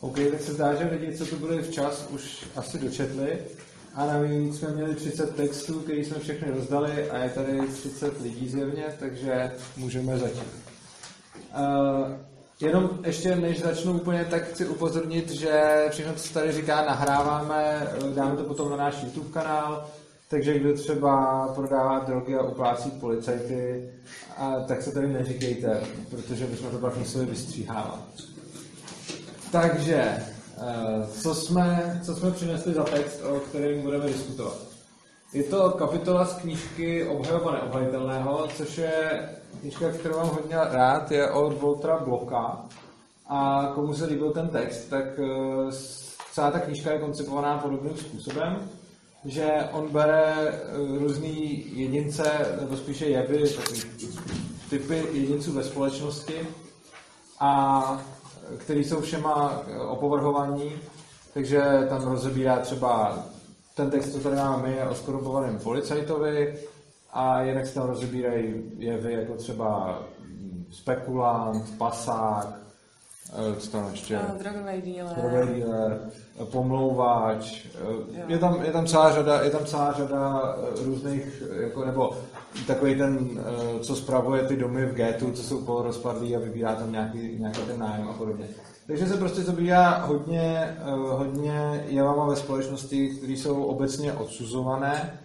OK, tak se zdá, že lidi, co tu byli včas, už asi dočetli. A navíc jsme měli 30 textů, který jsme všechny rozdali a je tady 30 lidí zjevně, takže můžeme začít. Uh, jenom ještě než začnu úplně, tak chci upozornit, že všechno, co tady říká, nahráváme, dáme to potom na náš YouTube kanál, takže kdo třeba prodává drogy a uplácí policajty, a, tak se tady neříkejte, protože bychom to pak museli vystříhávat. Takže, eh, co jsme, co jsme přinesli za text, o kterém budeme diskutovat? Je to kapitola z knížky Obhajoba neobhajitelného, což je knížka, kterou mám hodně rád, je od Voltra Bloka. A komu se líbil ten text, tak eh, celá ta knížka je koncipovaná podobným způsobem, že on bere eh, různý jedince, nebo spíše jevy, typy jedinců ve společnosti a který jsou všema eh, opovrhovaní, takže tam rozebírá třeba ten text, co tady máme my, je o skorumpovaném policajtovi a jinak se tam rozebírají jevy jako třeba spekulant, pasák, eh, co tam ještě? No, drogový dealer. Drogový dealer, pomlouvač. Eh, je tam, je tam celá řada, je tam celá řada různých, jako, nebo takový ten, co spravuje ty domy v getu, co jsou polorozpadlí a vybírá tam nějaký, nějaký ten nájem a podobně. Takže se prostě zabývá hodně, hodně jevama ve společnosti, které jsou obecně odsuzované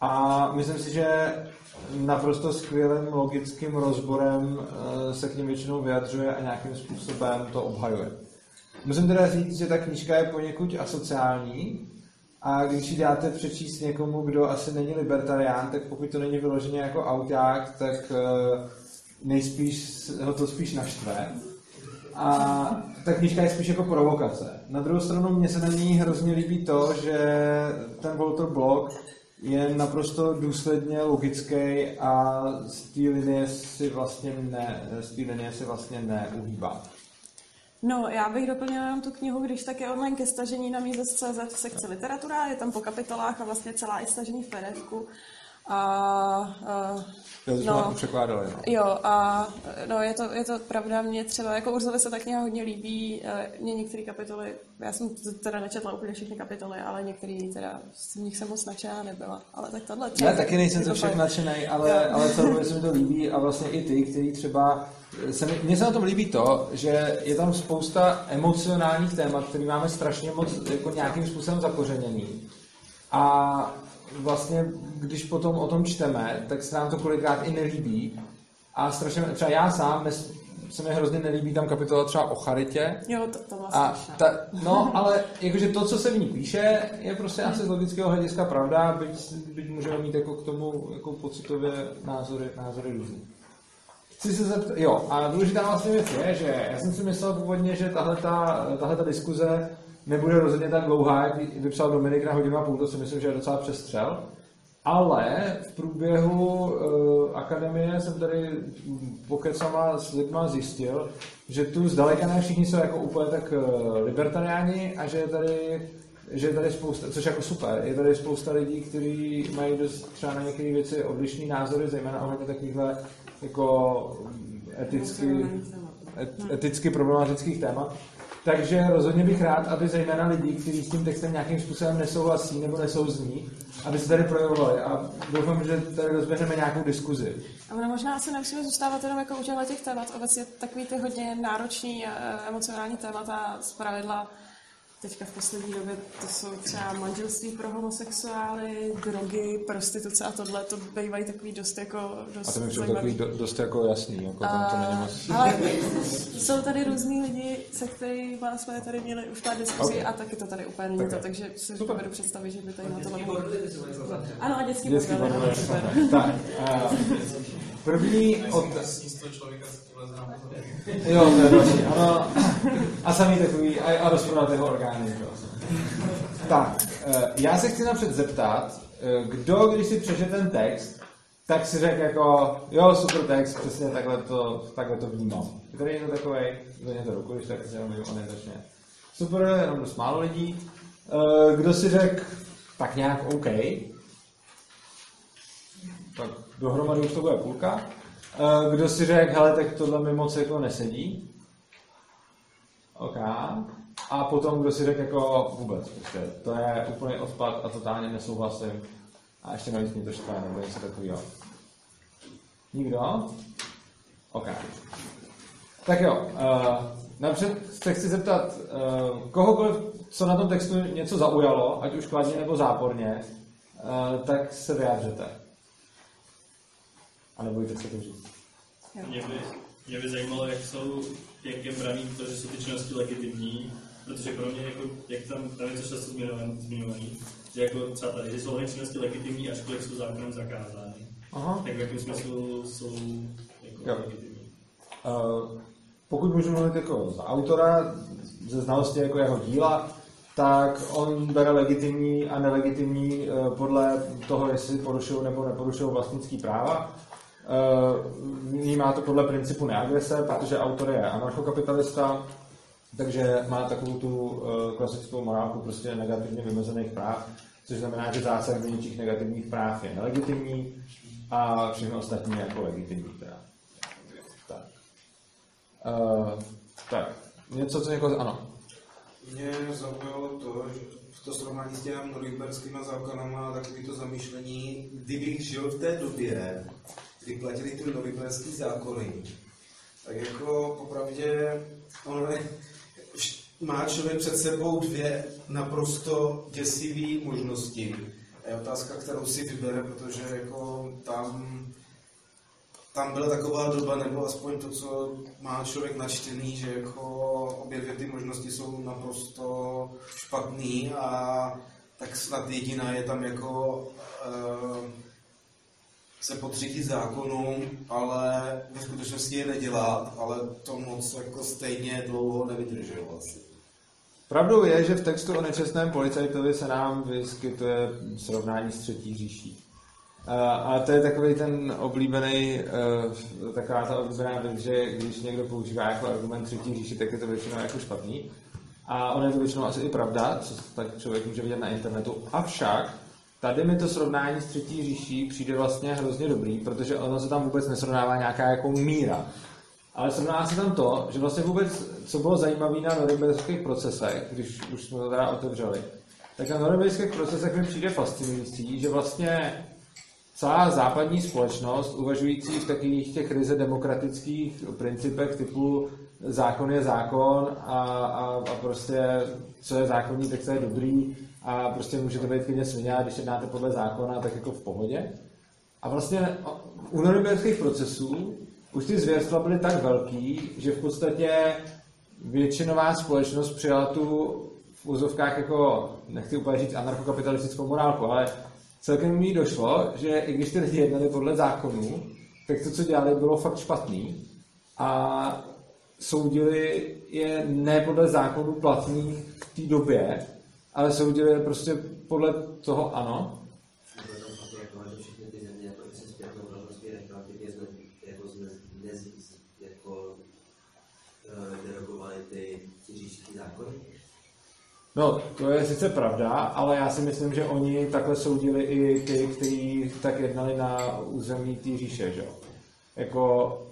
a myslím si, že naprosto skvělým logickým rozborem se k ním většinou vyjadřuje a nějakým způsobem to obhajuje. Musím teda říct, že ta knížka je poněkud asociální a když ji dáte přečíst někomu, kdo asi není libertarián, tak pokud to není vyloženě jako auták, tak nejspíš ho to spíš naštve. A ta knížka je spíš jako provokace. Na druhou stranu mně se na ní hrozně líbí to, že ten Walter Block je naprosto důsledně logický a z té linie si vlastně ne, z té linie si vlastně neuhýbá. No, já bych doplnila jenom tu knihu, když tak je online ke stažení na Mises.cz v sekci literatura, je tam po kapitolách a vlastně celá i stažení v pdf a, a jo, no, překládali. No. Jo, a no, je, to, je to pravda, mě třeba, jako Urzové se ta kniha hodně líbí, mě některé kapitoly, já jsem teda nečetla úplně všechny kapitoly, ale některé teda, z nich jsem moc nadšená nebyla, ale tak tohle. Já taky nejsem ze všech nadšený, ale, ale celkově se mi to líbí a vlastně i ty, který třeba se mi, mně se na tom líbí to, že je tam spousta emocionálních témat, které máme strašně moc jako nějakým způsobem zakořeněný. A vlastně, když potom o tom čteme, tak se nám to kolikrát i nelíbí. A strašně, třeba já sám, se mi hrozně nelíbí tam kapitola třeba o charitě. Jo, to, to vlastně a ta, No, ale jakože to, co se v ní píše, je prostě asi z logického hlediska pravda, byť, byť můžeme mít jako k tomu jako pocitově názory, názory různé. Chci se zeptat, jo, a důležitá vlastně věc je, že já jsem si myslel původně, že tahle ta diskuze nebude rozhodně tak dlouhá, jak vypsal Dominik na hodinu a půl, to si myslím, že je docela přestřel. Ale v průběhu uh, akademie jsem tady pokecama s lidma zjistil, že tu zdaleka ne všichni jsou jako úplně tak uh, libertariáni a že je tady že je tady spousta, což je jako super, je tady spousta lidí, kteří mají dost třeba na některé věci odlišné názory, zejména ohledně takovýchhle jako eticky, et, eticky problematických témat. Takže rozhodně bych rád, aby zejména lidi, kteří s tím textem nějakým způsobem nesouhlasí nebo nesouzní, aby se tady projevovali a doufám, že tady rozběhneme nějakou diskuzi. Ale možná se nemusíme zůstávat jenom jako u těch témat. Obecně takový ty hodně náročný emocionální témata z pravidla teďka v poslední době to jsou třeba manželství pro homosexuály, drogy, prostituce a tohle, to bývají takový dost jako dost A to mi přijde takový do, dost jako jasný, jako tam to není moc... Ale jsou tady různý lidi, se kterými jsme tady měli už pár diskuzí okay. a taky to tady úplně není to, takže si Super. dovedu představit, že by tady na to mohlo... Ano, a dětský, dětský bordel. Tak, první od... Jo, to je další, ano. A samý takový, a, a rozprodatého orgány. Tak, eh, já se chci napřed zeptat, eh, kdo, když si přečte ten text, tak si řekl jako, jo, super text, přesně takhle to, takhle to vnímám. Je tady někdo takový, zvedně to ruku, když tak se jenom on začne. Super, jenom dost málo lidí. Eh, kdo si řekl, tak nějak OK, tak dohromady už to bude půlka. Eh, kdo si řekl, hele, tak tohle mi moc jako nesedí. OK. a potom kdo si řekl jako vůbec, prostě, to je úplný odpad a totálně nesouhlasím a ještě navíc mě to štve, nebo něco takového. Nikdo? OK. Tak jo, uh, napřed se chci zeptat uh, kohokoliv, co na tom textu něco zaujalo, ať už kladně nebo záporně, uh, tak se vyjádřete. A nebojte se to říct. Mě by, mě by zajímalo, jak jsou, jak je braný to, že jsou ty činnosti legitimní, protože pro mě, jako, jak tam, tam je to často zmiňovaný, že jako třeba tady, že jsou činnosti legitimní, ačkoliv jsou zákonem zakázány. Aha. Tak v jakém smyslu jsou jako Jo. legitimní? Uh, pokud můžu mluvit jako za autora, ze znalosti jako jeho díla, tak on bere legitimní a nelegitimní eh, podle toho, jestli porušují nebo neporušují vlastnický práva. Eh, Vnímá to podle principu neagrese, protože autor je anarchokapitalista, takže má takovou tu eh, klasickou morálku prostě negativně vymezených práv, což znamená, že zásah do negativních práv je nelegitimní a všechno ostatní jako legitimní. Teda. Tak. Uh, tak, něco, co někoho... Ano. Mě zaujalo to, že to srovnání s těmi norimberskými zákonama takový to zamýšlení, kdybych žil v té době, kdy platili ty norimberský zákony, tak jako popravdě on vš- má člověk před sebou dvě naprosto děsivé možnosti. A je otázka, kterou si vybere, protože jako tam tam byla taková doba, nebo aspoň to, co má člověk načtený, že jako obě dvě ty možnosti jsou naprosto špatný a tak snad jediná je tam jako uh, se podřídit zákonům, ale ve skutečnosti je nedělat, ale to moc jako stejně dlouho nevydrželo asi. Pravdou je, že v textu o nečestném policajtovi se nám vyskytuje srovnání s třetí říší. A to je takový ten oblíbený, uh, taková ta oblíbená věc, že když někdo používá jako argument třetí říši, tak je to většinou jako špatný. A ono je to většinou asi i pravda, co tak člověk může vidět na internetu. Avšak tady mi to srovnání s třetí říší přijde vlastně hrozně dobrý, protože ono se tam vůbec nesrovnává nějaká jako míra. Ale srovná se tam to, že vlastně vůbec, co bylo zajímavé na norimberských procesech, když už jsme to teda otevřeli, tak na norimberských procesech mi přijde fascinující, že vlastně celá západní společnost, uvažující v takových těch ryze demokratických principech typu zákon je zákon a, a, a prostě co je zákonní, tak to je dobrý a prostě můžete být klidně svině, když jednáte podle zákona, tak jako v pohodě. A vlastně u norimberských procesů už ty zvěrstva byly tak velký, že v podstatě většinová společnost přijala tu v úzovkách jako, nechci úplně říct anarchokapitalistickou morálku, ale celkem mi došlo, že i když ty lidi jednali podle zákonů, tak to, co dělali, bylo fakt špatný a soudili je ne podle zákonů platných v té době, ale soudili je prostě podle toho ano. No, to je sice pravda, ale já si myslím, že oni takhle soudili i ty, kteří tak jednali na území té říše, že jo. Jako,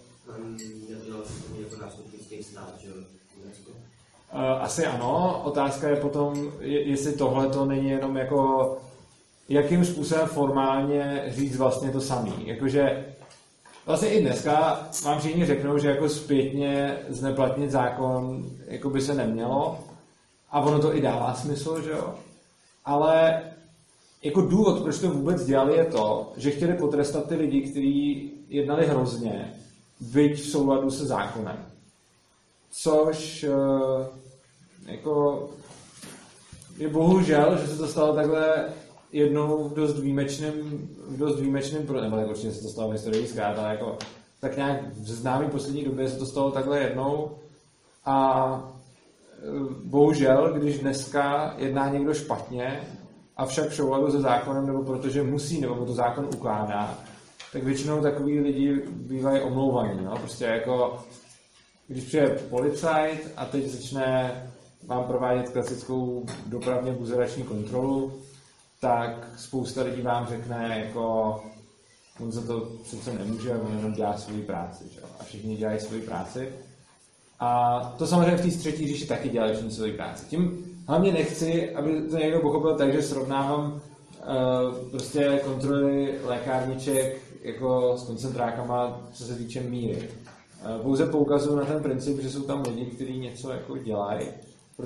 asi ano, otázka je potom, je, jestli tohle to není jenom jako, jakým způsobem formálně říct vlastně to samý. Jakože Vlastně i dneska vám všichni řeknou, že jako zpětně zneplatnit zákon jako by se nemělo. A ono to i dává smysl, že jo. Ale jako důvod, proč to vůbec dělali, je to, že chtěli potrestat ty lidi, kteří jednali hrozně, byť v souladu se zákonem. Což eh, jako je bohužel, že se to stalo takhle jednou v dost výjimečném, v dost výjimečném, nebo jako určitě se to stalo v historii zkrát, ale jako tak nějak v známé poslední době se to stalo takhle jednou a e, bohužel, když dneska jedná někdo špatně, avšak v souladu se zákonem, nebo protože musí, nebo mu to zákon ukládá, tak většinou takový lidi bývají omlouvaní. No? Prostě jako, když přijde policajt a teď začne vám provádět klasickou dopravně buzerační kontrolu, tak spousta lidí vám řekne, jako on za to přece nemůže, on jenom dělá svoji práci. Že? A všichni dělají svoji práci. A to samozřejmě v té třetí říši taky dělají všichni svoji práci. Tím hlavně nechci, aby to někdo pochopil tak, že srovnávám uh, prostě kontroly lékárniček jako s koncentrákama, co se týče míry. Uh, pouze poukazuju na ten princip, že jsou tam lidi, kteří něco jako dělají,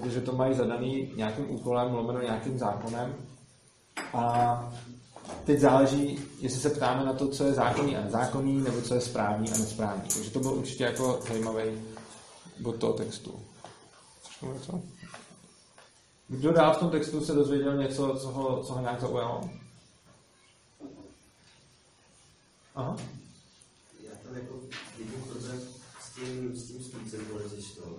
protože to mají zadaný nějakým úkolem, lomeno nějakým zákonem. A teď záleží, jestli se ptáme na to, co je zákonný a nezákonný, nebo co je správný a nesprávný. Takže to byl určitě jako zajímavý bod toho textu. něco? Kdo dál v tom textu se dozvěděl něco, co ho, co ho nějak zaujalo? Aha. Já tam jako vidím problém s tím, s tím stupcem policistou.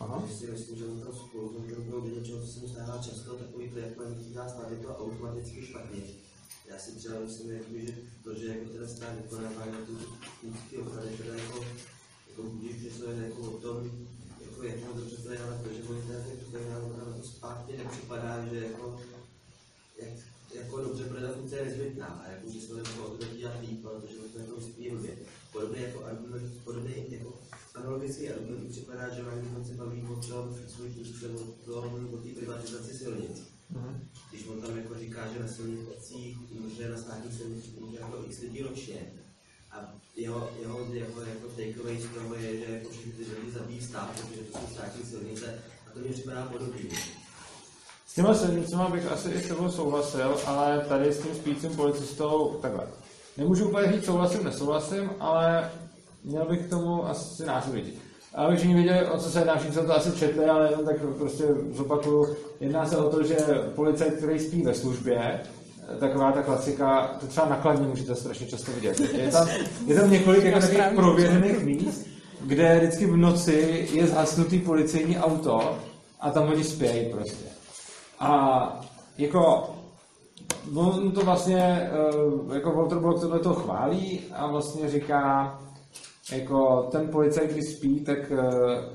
Aha. Když si myslím, že on tam spolu, to bylo vidět, čeho se mu stává často, takový to, jak man dá je to automaticky špatně. Já si třeba myslím, jako, že to, že jako ten stát vykonává tu funkci ochrany, teda jako, jako budíš, že je jako o tom, jako jak dobře to je, ale to, že oni teda je na to zpátky nepřipadá, že jako, jak, jako dobře, protože ta funkce je nezbytná a jako, že se to jako dělat líp, protože to jako vyspí. Podobně jako argument, podobně jako analogický argument připadá, že oni se baví o tom, svůj úzce o tom, o té privatizaci silnic. Mhm. Když on tam jako říká, že na silnicích, že na státních silnicích může jako x lidí ročně, a jeho, jeho, jeho jako takeaway z toho je, že jako všechny ty lidi zabíjí stát, protože to jsou státní silnice, a to mi připadá podobný. S těma silnicema bych asi i s tebou souhlasil, ale tady s tím spícím policistou takhle. Nemůžu úplně říct souhlasím, nesouhlasím, ale měl bych k tomu asi následující. A aby všichni věděli, o co se jedná, všichni to asi četli, ale jenom tak prostě zopakuju. Jedná se o to, že policajt, který spí ve službě, taková ta klasika, to třeba nakladně můžete strašně často vidět. Je tam, je tam několik jako takových prověřených míst, kde vždycky v noci je zhasnutý policejní auto a tam oni spějí prostě. A jako on to vlastně, eh, jako Walter Block tohle to chválí a vlastně říká, jako ten policajt, když spí, tak eh,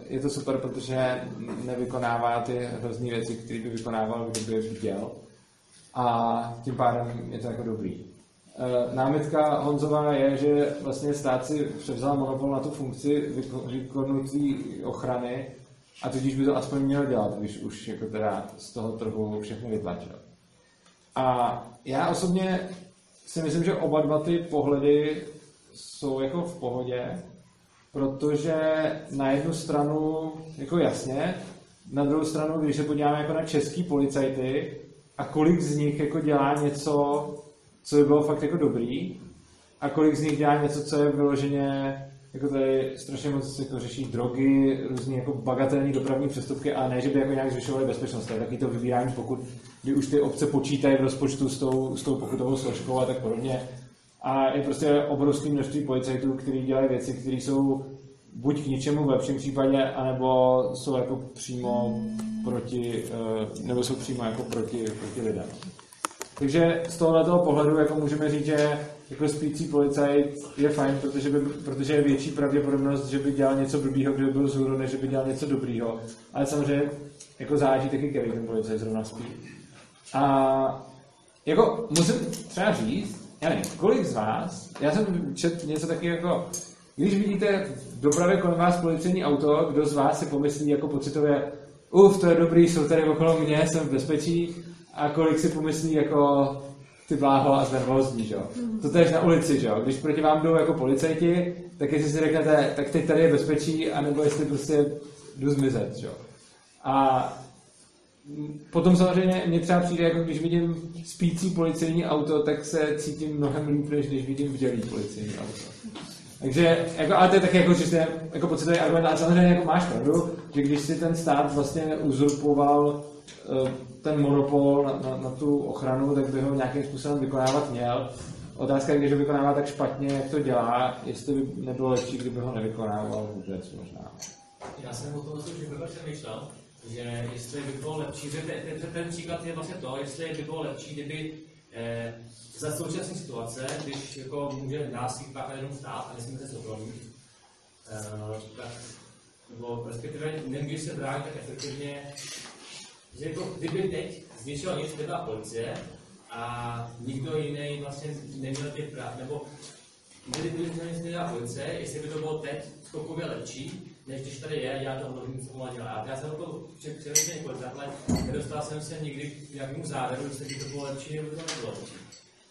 je to super, protože nevykonává ty hrozný věci, které by vykonával, kdyby viděl. A tím pádem je to jako dobrý. Eh, námitka Honzová je, že vlastně stát si převzal monopol na tu funkci výkonutí ochrany a tudíž by to aspoň měl dělat, když už jako teda z toho trhu všechno vytlačil. A já osobně si myslím, že oba dva ty pohledy jsou jako v pohodě, protože na jednu stranu, jako jasně, na druhou stranu, když se podíváme jako na český policajty a kolik z nich jako dělá něco, co by bylo fakt jako dobrý a kolik z nich dělá něco, co je vyloženě jako tady strašně moc jako řeší drogy, různé jako bagatelní dopravní přestupky, ale ne, že by jako nějak zvyšovali bezpečnost. To je taky to vybírání pokud, kdy už ty obce počítají v rozpočtu s tou, s tou pokutovou složkou a tak podobně. A je prostě obrovské množství policajtů, kteří dělají věci, které jsou buď k ničemu v lepším případě, anebo jsou jako přímo proti, eh, nebo jsou přímo jako proti, proti lidem. Takže z tohoto pohledu jako můžeme říct, že jako spící policajt je fajn, protože, by, protože je větší pravděpodobnost, že by dělal něco blbýho, kdyby byl zhůru, než že by dělal něco dobrýho. Ale samozřejmě jako záleží taky, který ten policajt zrovna spí. A jako musím třeba říct, já nevím, kolik z vás, já jsem četl něco taky jako, když vidíte v dopravě kolem vás policejní auto, kdo z vás si pomyslí jako pocitově, uf, to je dobrý, jsou tady okolo mě, jsem v bezpečí, a kolik si pomyslí jako ty bláho a znervózní, že jo. To tež na ulici, že jo. Když proti vám jdou jako policajti, tak jestli si řeknete, tak teď tady je bezpečí, anebo jestli prostě jdu zmizet, že jo. A potom samozřejmě mě třeba přijde, jako když vidím spící policejní auto, tak se cítím mnohem líp, než když vidím vdělý policejní auto. Takže, jako, ale to je taky jako čistě jako pocitový argument, ale samozřejmě jako máš pravdu, že když si ten stát vlastně uzurpoval ten monopol na, na, na tu ochranu, tak by ho nějakým způsobem vykonávat měl. Otázka je, když ho vykonává tak špatně, jak to dělá, jestli by nebylo lepší, kdyby ho nevykonával vůbec možná. Já jsem o tom přemýšlel, že jestli by bylo lepší, že ten, ten, ten příklad je vlastně to, jestli by bylo lepší, kdyby eh, za současné situace, když jako může násilí páchat jenom stát a nesmíme se soukromí, eh, tak, nebo respektive nemůže se bránit tak efektivně že jako kdyby teď z ničeho nic nebyla policie a nikdo jiný vlastně neměl těch práv, nebo kdyby z ničeho nic nebyla policie, jestli by to bylo teď skokově lepší, než když tady je, já to mluvím, co má dělat. A já jsem to převěděl několikrát, ale nedostal jsem se nikdy k nějakému závěru, jestli by to bylo lepší, nebo to nebylo lepší.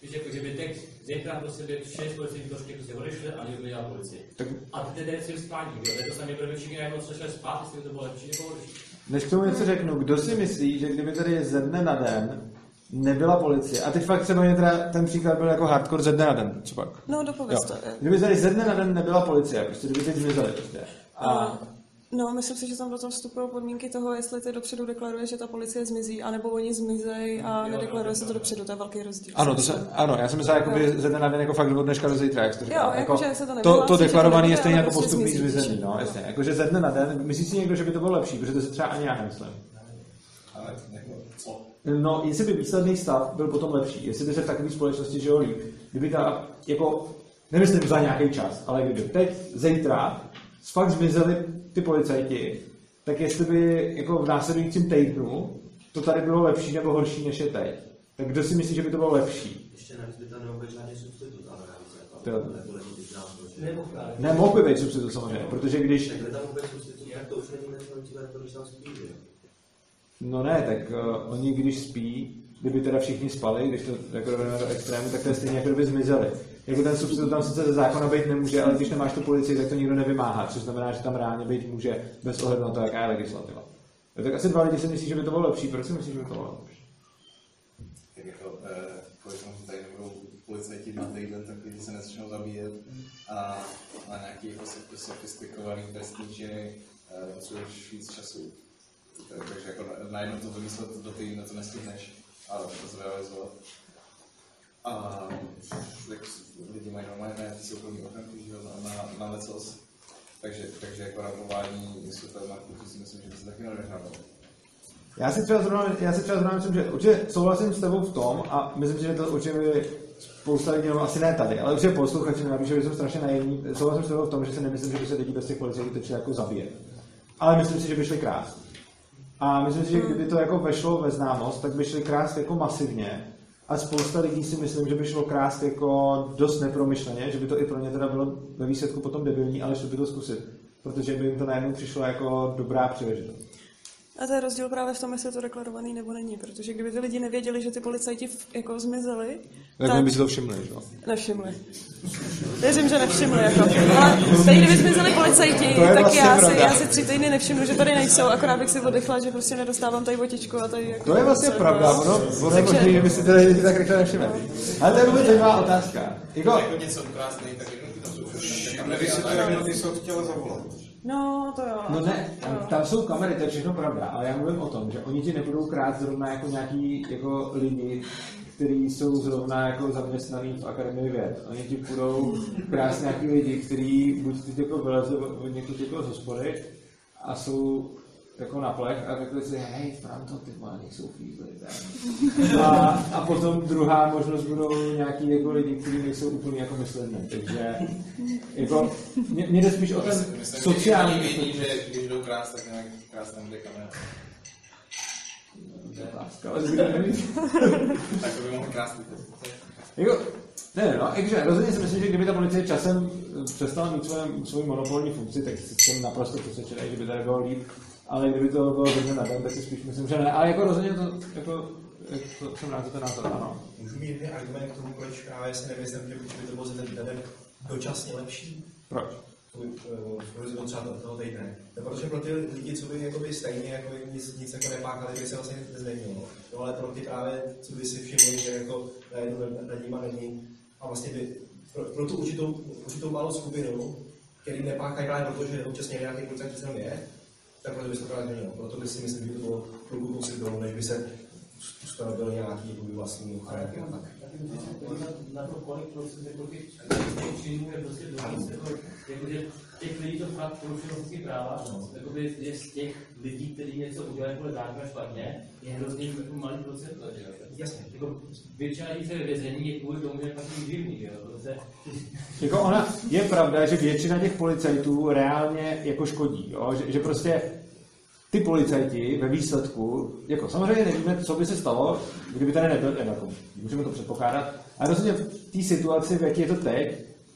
Víš, jako, že by teď zítra prostě by šest policejních složky prostě odešli a někdo dělal policii. Tak A ty teď si spání, jo? To samé, protože všichni najednou šli spát, jestli by to bylo lepší nebo horší. Než k tomu něco řeknu, kdo si myslí, že kdyby tady ze dne na den nebyla policie, a teď fakt třeba mě teda ten příklad byl jako hardcore ze dne na den, co pak? No, dopověz to. Kdyby tady ze dne na den nebyla policie, prostě kdyby teď zmizeli prostě. A No, myslím si, že tam do toho vstupují podmínky toho, jestli ty dopředu deklaruje, že ta policie zmizí, anebo oni zmizejí a nedeklaruje se to dopředu, to je velký rozdíl. ano, to se, ano, já jsem myslel jakoby ze dne na den jako fakt od dneška do zítra, jak jsi to říkal. Jo, jako, že se to to, nevyhlásí, to že to deklarovaný je nebude, stejně jako prostě postupný zmizí, zmizení, no, jasně. Jakože ze dne na den, myslíš si někdo, že by to bylo lepší, protože to si třeba ani já nemyslím. Ale jako, co? No, jestli by výsledný stav byl potom lepší, jestli by se v takové společnosti žilo líp, kdyby ta, jako, nemyslím za nějaký čas, ale kdyby teď, zítra, fakt zmizeli ty policajti, tak jestli by jako v následujícím týdnu to tady bylo lepší nebo horší, než je teď. Tak kdo si myslí, že by to bylo lepší? Ještě navíc by tam nemohl být žádný substitut, ale jako, Jo. nebude to být nám to, že... Nebo právě. Ne, mohl by být substitut samozřejmě, protože když... Tak by tam být substitut, tak to už není než jako když tam spí, že jo? No ne, tak uh, oni když spí, kdyby teda všichni spali, když to jako do extrému, tak to je stejně jako kdyby zmizeli. Jako ten substitut tam sice ze zákona být nemůže, ale když nemáš tu policii, tak to nikdo nevymáhá, což znamená, že tam reálně být může bez ohledu na to, jaká je legislativa. Tak asi dva lidi si myslí, že by to bylo lepší. Proč si myslíš, že by to bylo lepší? Tak jako, eh, tady nebudou policajti na týden, tak lidi se nezačnou zabíjet a na nějaký jako sof- sofistikovaný trestní činy eh, potřebuješ víc času. Tak- Takže jako na- najednou to vymyslet do týdne to nestihneš, ale to zrealizovat. A tak lidi mají normálně na soukromí ochránky, že na, na, lecos. Takže, takže jako rabování supermarketu si myslím, že by se taky neodehrálo. Já si třeba zrovna, já si třeba zrovna myslím, že určitě souhlasím s tebou v tom a myslím si, že to určitě by spousta lidí, no asi ne tady, ale určitě posluchači mi napíšou, že jsem strašně naivní. Souhlasím s tebou v tom, že si nemyslím, že by se lidi bez těch policajtů teď šli jako zabíjet. Ale myslím si, že by šli krást. A myslím si, že kdyby to jako vešlo ve známost, tak by šli krást jako masivně. A spousta lidí si myslím, že by šlo krást jako dost nepromyšleně, že by to i pro ně teda bylo ve výsledku potom debilní, ale šli by to zkusit. Protože by jim to najednou přišlo jako dobrá příležitost. A to je rozdíl právě v tom, jestli je to deklarovaný nebo není, protože kdyby ty lidi nevěděli, že ty policajti jako zmizeli, Tak, tak by si to všimli, že jo? nevšimli. Věřím, že nevšimli. Jako. Ale teď, kdyby zmizeli policajti, tak vlastně já si, já si tři týdny nevšimnu, že tady nejsou, akorát bych si oddechla, že prostě nedostávám tady botičku a tady jako To je vlastně pravda, ono, ono je Takže- možný, že by si teda lidi tak rychle nevšimli. Ale to je vůbec zajímavá otázka. Jako, Jako něco ukrást není tak a to tak. ty jsou chtěla zavolat. No, to jo. no ne, tam, jsou kamery, to je všechno pravda, ale já mluvím o tom, že oni ti nebudou krát zrovna jako nějaký jako lidi, kteří jsou zrovna jako zaměstnaný v Akademii věd. Oni ti budou krát nějaký lidi, kteří buď teď jako vylezli od od někud jako z hospody a jsou jako na plech a řekli si, hej, Franto, ty vole, nejsou fízly. A, a potom druhá možnost budou nějaký jako lidi, kteří nejsou úplně jako myslení. Takže jako, mě, mě jde spíš o ten Myslím, že sociální vědí, že když jdou krást, tak nějak krást nebude kamera. otázka, ale kdo neví. Tak to by mohl krást. Jako, ne, no, takže rozhodně si myslím, že kdyby ta policie časem eh, přestala mít svou, monopolní funkci, tak jsem naprosto přesvědčený, že by tady bylo líp, ale kdyby to bylo dne na den, tak si spíš myslím, že ne. Ale jako rozhodně to, jako, jako jsem rád za ten názor, ano. Můžu mít jeden argument k tomu, proč právě si nemyslím, že by to bylo za ten den dočasně lepší? Proč? Horizont třeba toho- toho týdne. No, protože pro ty lidi, co by jakoby stejně jako nic, nic jako nepáchali, by se vlastně nic nezměnilo. No ale pro ty právě, co by si všimli, že jako najednou nad, nima není a vlastně by pro, pro tu určitou, určitou malou skupinu, který nepáchají právě proto, že občas někde nějaký procent jenom je, tak proto by se to právě změnilo. Proto by si myslím, že by to bylo chvilku kousek dolů, než by se ustanovil nějaký jakoby vlastní ochrany. a tak. na to, kolik prostě jako těch činů je prostě dost, jako, jako, že těch lidí to fakt porušuje lidský práva, no. Jakoby je z těch lidí, kteří něco udělají podle zákona špatně, je hrozně jako malý procent, že jo. Jasně. Jako většina lidí se vězení je kvůli tomu, že je takový divný, že jo. Prostě, Jako ona, je pravda, že většina těch policajtů reálně jako škodí, jo? Že, že prostě ty policajti ve výsledku, jako samozřejmě nevíme, co by se stalo, kdyby tady nebyl, ne, jako, můžeme to předpokládat, ale rozhodně v té situaci, v jaké je to teď,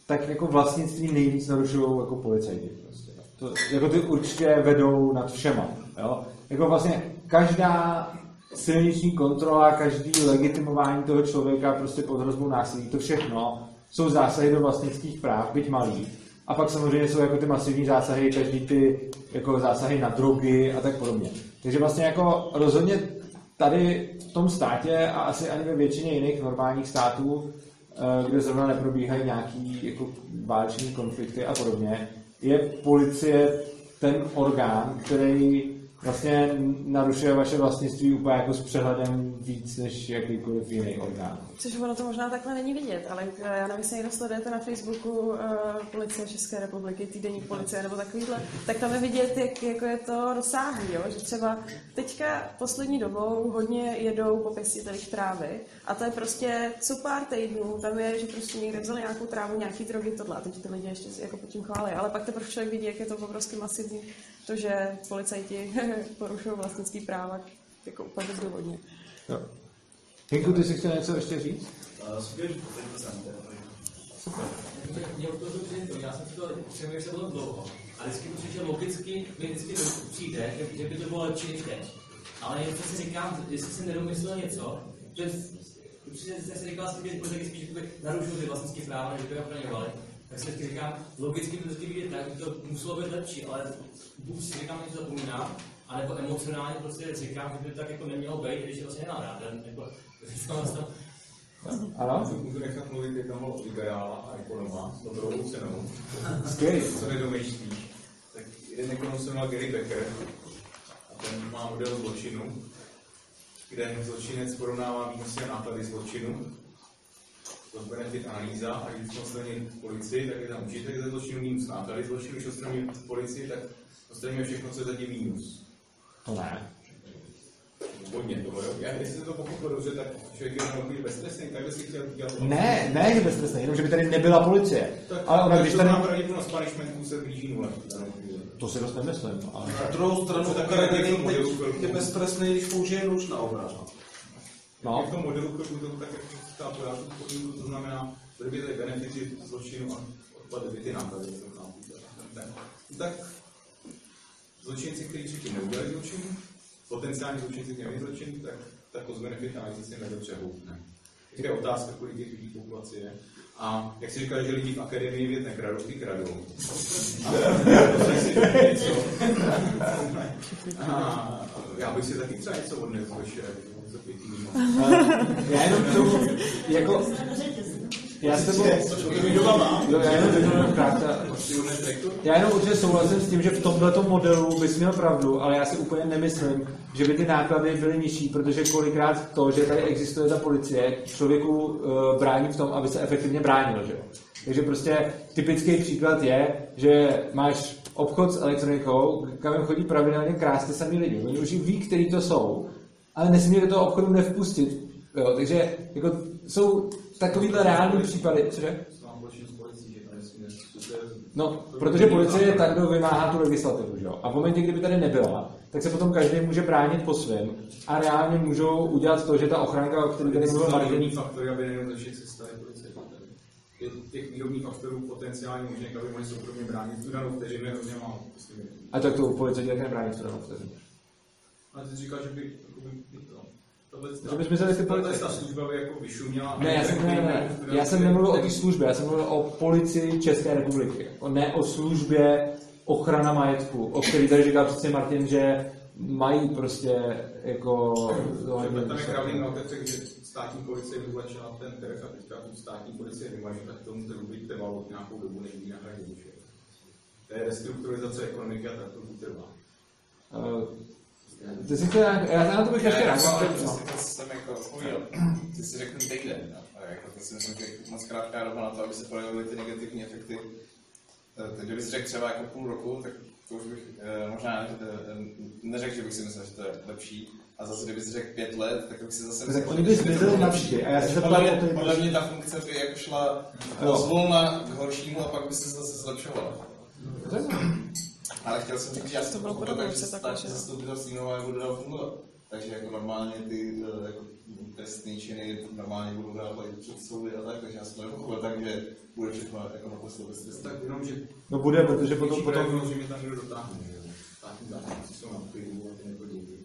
tak jako vlastnictví nejvíc narušují jako policajti. Prostě. To, jako ty určitě vedou nad všema. Jo? Jako vlastně každá silniční kontrola, každý legitimování toho člověka prostě pod hrozbou násilí, to všechno jsou zásahy do vlastnických práv, byť malý. A pak samozřejmě jsou jako ty masivní zásahy, každý ty jako zásahy na drogy a tak podobně. Takže vlastně jako rozhodně tady v tom státě a asi ani ve většině jiných normálních států, kde zrovna neprobíhají nějaký jako váleční konflikty a podobně, je policie ten orgán, který vlastně narušuje vaše vlastnictví úplně jako s přehledem víc než jakýkoliv jiný orgán. Což ono to možná takhle není vidět, ale eh, já nevím, jestli někdo sledujete na Facebooku uh, policie České republiky, týdenní policie nebo takovýhle, tak tam je vidět, jak jako je to rozsáhlý, jo? že třeba teďka poslední dobou hodně jedou po pěstitelích trávy a to je prostě co pár týdnů, tam je, že prostě někde vzali nějakou trávu, nějaký drogy, tohle a teď ty lidi ještě jako pod tím chválí, ale pak teprve člověk vidí, jak je to obrovsky masivní, to, že policajti porušují vlastnický práva jako úplně bezdůvodně. Jo. Hinku, ty si chtěl něco ještě říct? Mě to dobře, já jsem si to přemýšlel bylo dlouho. A vždycky že logicky mi vždycky přijde, že, že by to bylo lepší než teď. Ale něco si říkám, jestli jsem nedomyslel něco, že určitě jsem si říkal, že politiky spíš narušují ty vlastnické práva, než by je ochraňovali. Tak si vždycky říkám, logicky by to vždycky vidět tak, to muselo být lepší, ale buď si říkám, že to zapomínám, anebo emocionálně prostě říkám, že by to tak jako nemělo být, když je vlastně nemám rád. Jako, Ano? Můžu nechat mluvit jednoho liberála a ekonoma s dobrou cenou. Skvělý. Co nedomýšlíš? Tak jeden ekonom se jmenoval Gary Becker a ten má model zločinu, kde zločinec porovnává výnosy a náklady zločinu. To benefit analýza a když odstraní policii, tak je tam učitek ze zločinu minus náklady zločinu, když odstraní policii, tak odstraníme všechno, co je zatím minus. To ne. Hodně toho, jo. Já, jestli jsem to pochopil dobře, tak člověk je jenom beztrestný, takhle si chtěl dělat. Ne, ne, že beztrestný, jenom že by tady nebyla policie. Tak, Ale ona, tak když to tady... pravděpodobnost punishmentu se blíží nule. To si dost nemyslím, ale... Na druhou stranu chvilku. je beztrestný, když použije nůž na obranu. No, V tom modelu chvilku to tak, jak pořád podmínku, to znamená, kdyby ty benefity zločinu a odpady by ty náklady, to chápu. tak- zločinci, kteří předtím neudělali zločin, potenciální zločinci, kteří měli zločin, tak ta cost benefit analýza si nedobře houpne. Tak je otázka, kolik těch lidí v populaci je. A jak si říkal, že lidi v akademii věd nekradou, ty kradou. A já bych si taky třeba něco odnesl do já jenom to, jako... Já s já jenom jenom krátce. Já jenom určitě souhlasím s tím, že v tomto modelu bys měl pravdu, ale já si úplně nemyslím, že by ty náklady byly nižší, protože kolikrát to, že tady existuje ta policie, člověku uh, brání v tom, aby se efektivně bránil. Že? Takže prostě typický příklad je, že máš obchod s elektronikou, kam chodí pravidelně krásně samý lidi. Oni už ví, který to jsou, ale nesmí do toho obchodu nevpustit. Jo, takže jako, jsou takovýhle reální případy. Cože? Že. No, protože policie je ta, kdo vymáhá tu legislativu, že jo? A v momentě, kdyby tady nebyla, tak se potom každý může bránit po svém a reálně můžou udělat to, že ta ochranka, o které tady mluvil Martin, faktory, aby nejenom ze všech se staly policie. Je těch výrobních faktorů potenciálně možné, aby mohli soukromně bránit tu danou vteřinu je hrozně málo. A tak to u policie také nebrání v tom vteřinu. Ale ty jsi říkal, že by, jakoby, to, tohle, Že by zmizely ty policie. ta služba by jako vyšuměla. Ne, já jsem, ne, ne, ne. já jsem nemluvil o té službě, já jsem mluvil o policii České republiky. O, ne o službě ochrana majetku, o který tady říkal přesně Martin, že mají prostě jako... Třeba tam je kravný na otevřek, že státní policie vyvlečila ten trh a teďka tu státní policie vymaží, tak tomu trhu by trvalo nějakou dobu, než ji nahradí. že. To je restrukturalizace ekonomiky a tak to trvá. Ty jsi chtěl, nějak- já na to bych ještě Já, rád. to jsem jako odpověděl. Ty si řekl týden, no. a jako to si myslím, že je moc krátká doba na to, aby se projevily ty negativní efekty. Eh, Teď kdybych si řekl třeba jako půl roku, tak to už bych eh, možná eh, neřekl, že bych si myslel, že to je lepší. A zase, kdyby si řekl pět let, tak bych si zase Tak myslel, oni by že- zmizeli navždy. A já se podle, mě, podle mě ta funkce by jako šla pozvolna k horšímu a pak by se zase zlepšovala. Ale chtěl jsem říct, že já jsem To to bylo pochopil, podobné, tak, že se takhle státní zastupitelství nová budou dál fungovat. takže jako normálně ty eh, jako trestné činy normálně budou dávat před soudy a tak, takže já jsem to nepochopil tak, že bude všechno jako naprosto bez trestu. Tak jenom, že No bude, protože potom, potom samozřejmě tam někdo dotáhne. Státní zástupci jsou na klidu a ty nechodí.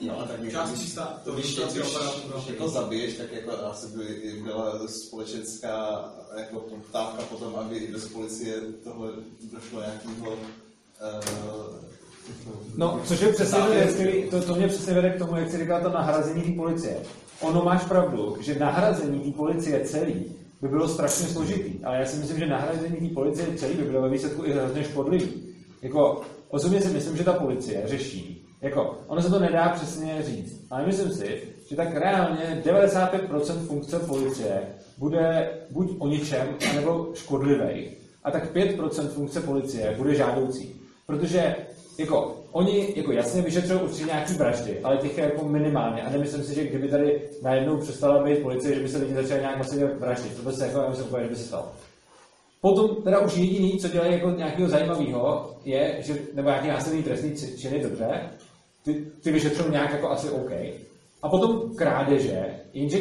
No, a tak Část to když, jako zabiješ, tak jako asi by byla společenská jako poptávka potom, aby i bez policie tohle došlo nějakého No, což je přesně to, to, mě přesně vede k tomu, jak jsi říkal, to nahrazení té policie. Ono máš pravdu, že nahrazení té policie celý by bylo strašně složitý, ale já si myslím, že nahrazení té policie celý by bylo ve výsledku i hrozně škodlivý. Jako, osobně si myslím, že ta policie řeší, jako, ono se to nedá přesně říct, ale myslím si, že tak reálně 95% funkce policie bude buď o ničem, anebo škodlivý. A tak 5% funkce policie bude žádoucí. Protože jako, oni jako jasně vyšetřují určitě nějaký vraždy, ale těch je jako minimálně. A nemyslím si, že kdyby tady najednou přestala být policie, že by se lidi začali nějak masivně vraždit. To by se jako nemyslím, že by se stalo. Potom teda už jediný, co dělají jako nějakého zajímavého, je, že, nebo nějaký násilný trestný či- činy, dobře, ty, ty vyšetřují nějak jako asi OK. A potom krádeže, jenže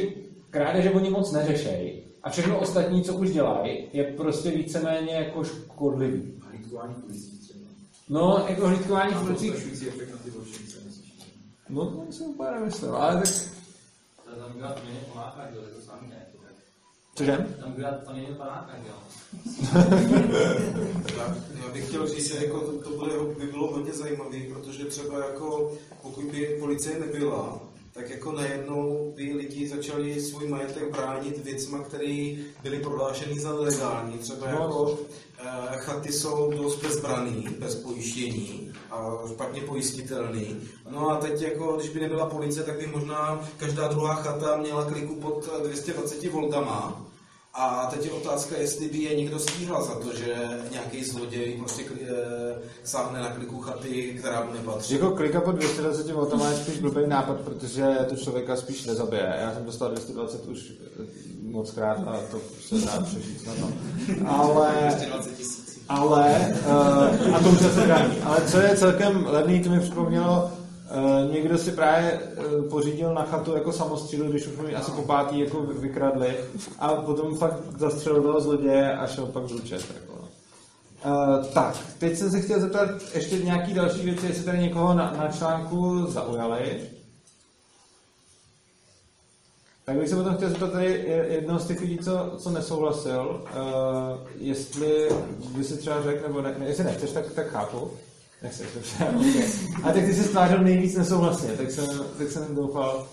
krádeže oni moc neřešejí. A všechno ostatní, co už dělají, je prostě víceméně jako škodlivý. Třeba. No, jako hlídkování v myslíš? no to si úplně nemyslím, ale tak, Tam kdo to není panáka, jo, to sami ne. cože? Tam kdo to není panáka, jo. Já, já bych chtěl říct, že jako to, to bude, by bylo hodně zajímavé, protože třeba jako pokud by policie nebyla, tak jako najednou by lidi začali svůj majetek bránit věcma, které byly prohlášeny za nelegální. Třeba No, jako eh, chaty jsou dost bezbraný, bez pojištění a špatně pojistitelný. No a teď jako, když by nebyla policie, tak by možná každá druhá chata měla kliku pod 220 voltama. A teď je otázka, jestli by je někdo stíhal za to, že nějaký zloděj prostě kli- eh, sáhne na kliku chaty, která mu nepatří. Jako klika po 220 V je spíš blbý nápad, protože to člověka spíš nezabije. Já jsem dostal 220 už eh, moc krát a to se dá přežít na to. Ale, 220 tisíc. ale, uh, a to už se daní. Ale co je celkem levný, to mi připomnělo, Uh, někdo si právě uh, pořídil na chatu jako samostřílu, když už mi asi po pátý jako vy- vykradli a potom fakt zastřelil toho zloděje a šel pak zlučet. Jako. Uh, tak, teď jsem se chtěl zeptat ještě nějaký další věci, jestli tady někoho na, na článku zaujali. Tak bych se potom chtěl zeptat tady je- jednoho z těch lidí, co, co nesouhlasil, uh, jestli by si třeba řekl, nebo ne, ne jestli nechceš, tak, tak chápu. Okay. A tak ty jsi stvářil nejvíc nesouhlasně, tak jsem, tak jsem doufal,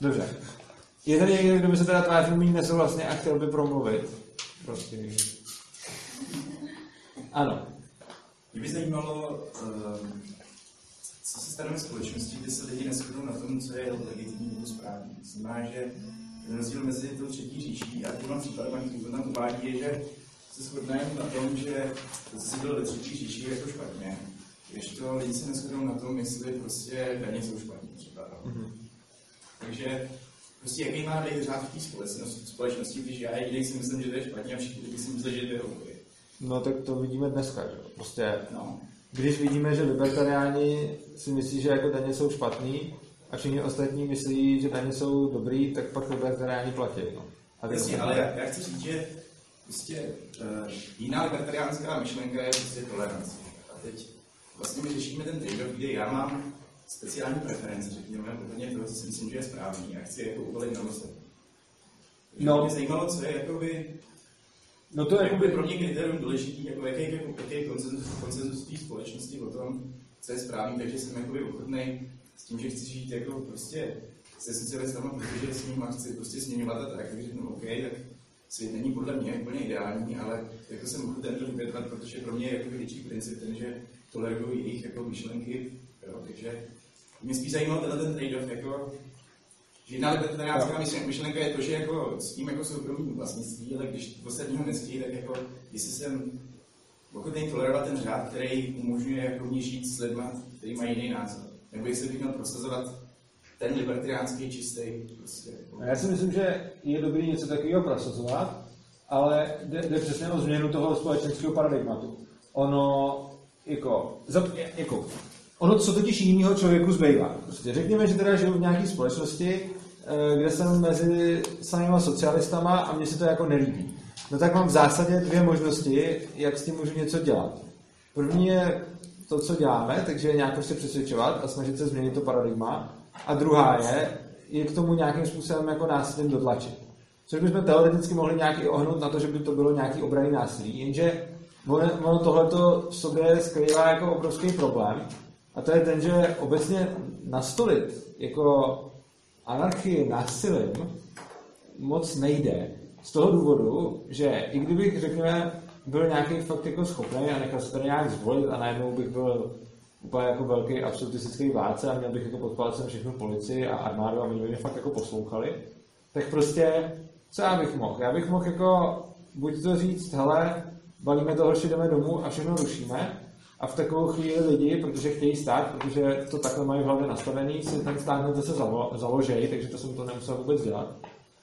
dobře. Je tady někdo, kdo by se teda tvářil méně nesouhlasně a chtěl by promluvit? Prostě. Ano. Mě by zajímalo, ehm, co se stane ve společnosti, kde se lidi neshodnou na tom, co je legitimní nebo správný. Znamená, že ten rozdíl mezi tou třetí říší a těma případem, který tam uvádí, je, že se shodneme na tom, že to, co se bylo ve třetí říši, je jako špatně. Když to lidi se neshodnou na tom, jestli prostě daně jsou špatně třeba. Mm-hmm. Takže prostě jaký má být řád v té společnosti, společnosti, když já jediný si myslím, že to je špatně a všichni lidi si myslí, že to je OK. No tak to vidíme dneska, že jo. Prostě, No. když vidíme, že libertariáni si myslí, že jako daně jsou špatný a všichni ostatní myslí, že daně jsou dobrý, tak pak libertariáni platí. No. A Jasně, ale já, já chci říct, že prostě uh, jiná libertariánská myšlenka je prostě tolerance. A teď vlastně my řešíme ten trade kde já mám speciální preference, řekněme, úplně toho, co si myslím, že je správný. A chci jako uvolit na ostatní. No. Mě zajímalo, co je jakoby, No to je jakoby pro mě kritérium důležitý, jako jaký, jako, jaký je konsenzus, konsenzus v té společnosti o tom, co je správný, takže jsem jakoby ochotný s tím, že chci žít jako prostě se socialistama, protože s nimi chci prostě směňovat a tak, takže řeknu OK, tak svět není podle mě úplně ideální, ale jako jsem ochoten to vyvědovat, protože pro mě je jako větší princip ten, že toleruju jejich jako myšlenky, jo, takže mě spíš zajímalo tenhle ten trade-off, jako, že jedna libertariánská myšlen- myšlenka je to, že jako s tím jako soukromým vlastnictví, ale když ostatního nestí, tak jako, jestli jsem ochotný tolerovat ten řád, který umožňuje jako mě žít s lidmi, kteří mají jiný názor. Nebo jestli bych měl prosazovat ten libertariánský čistý, prostě, jako, já si myslím, že je dobrý něco takového prosazovat, ale jde, jde přesně o změnu toho společenského paradigmatu. Ono, jako, za, jako ono co totiž jiného člověku zbývá. Prostě řekněme, že teda žiju v nějaké společnosti, eh, kde jsem mezi samýma socialistama a mně se to jako nelíbí. No tak mám v zásadě dvě možnosti, jak s tím můžu něco dělat. První je to, co děláme, takže nějak prostě přesvědčovat a snažit se změnit to paradigma. A druhá je, je k tomu nějakým způsobem jako násilím dotlačit. Což bychom teoreticky mohli nějak i ohnout na to, že by to bylo nějaký obraný násilí, jenže ono, ono tohleto v sobě skrývá jako obrovský problém, a to je ten, že obecně nastolit jako anarchii násilím moc nejde. Z toho důvodu, že i kdybych, řekněme, byl nějaký fakt jako schopný a nechal se tady nějak zvolit a najednou bych byl úplně jako velký absolutistický vládce a měl bych jako pod palcem všechnu policii a armádu a oni by mě fakt jako poslouchali, tak prostě, co já bych mohl? Já bych mohl jako buď to říct, hele, balíme to horší, jdeme domů a všechno rušíme, a v takovou chvíli lidi, protože chtějí stát, protože to takhle mají v hlavě nastavený, si ten stát hned zase založejí, takže to jsem to nemusel vůbec dělat.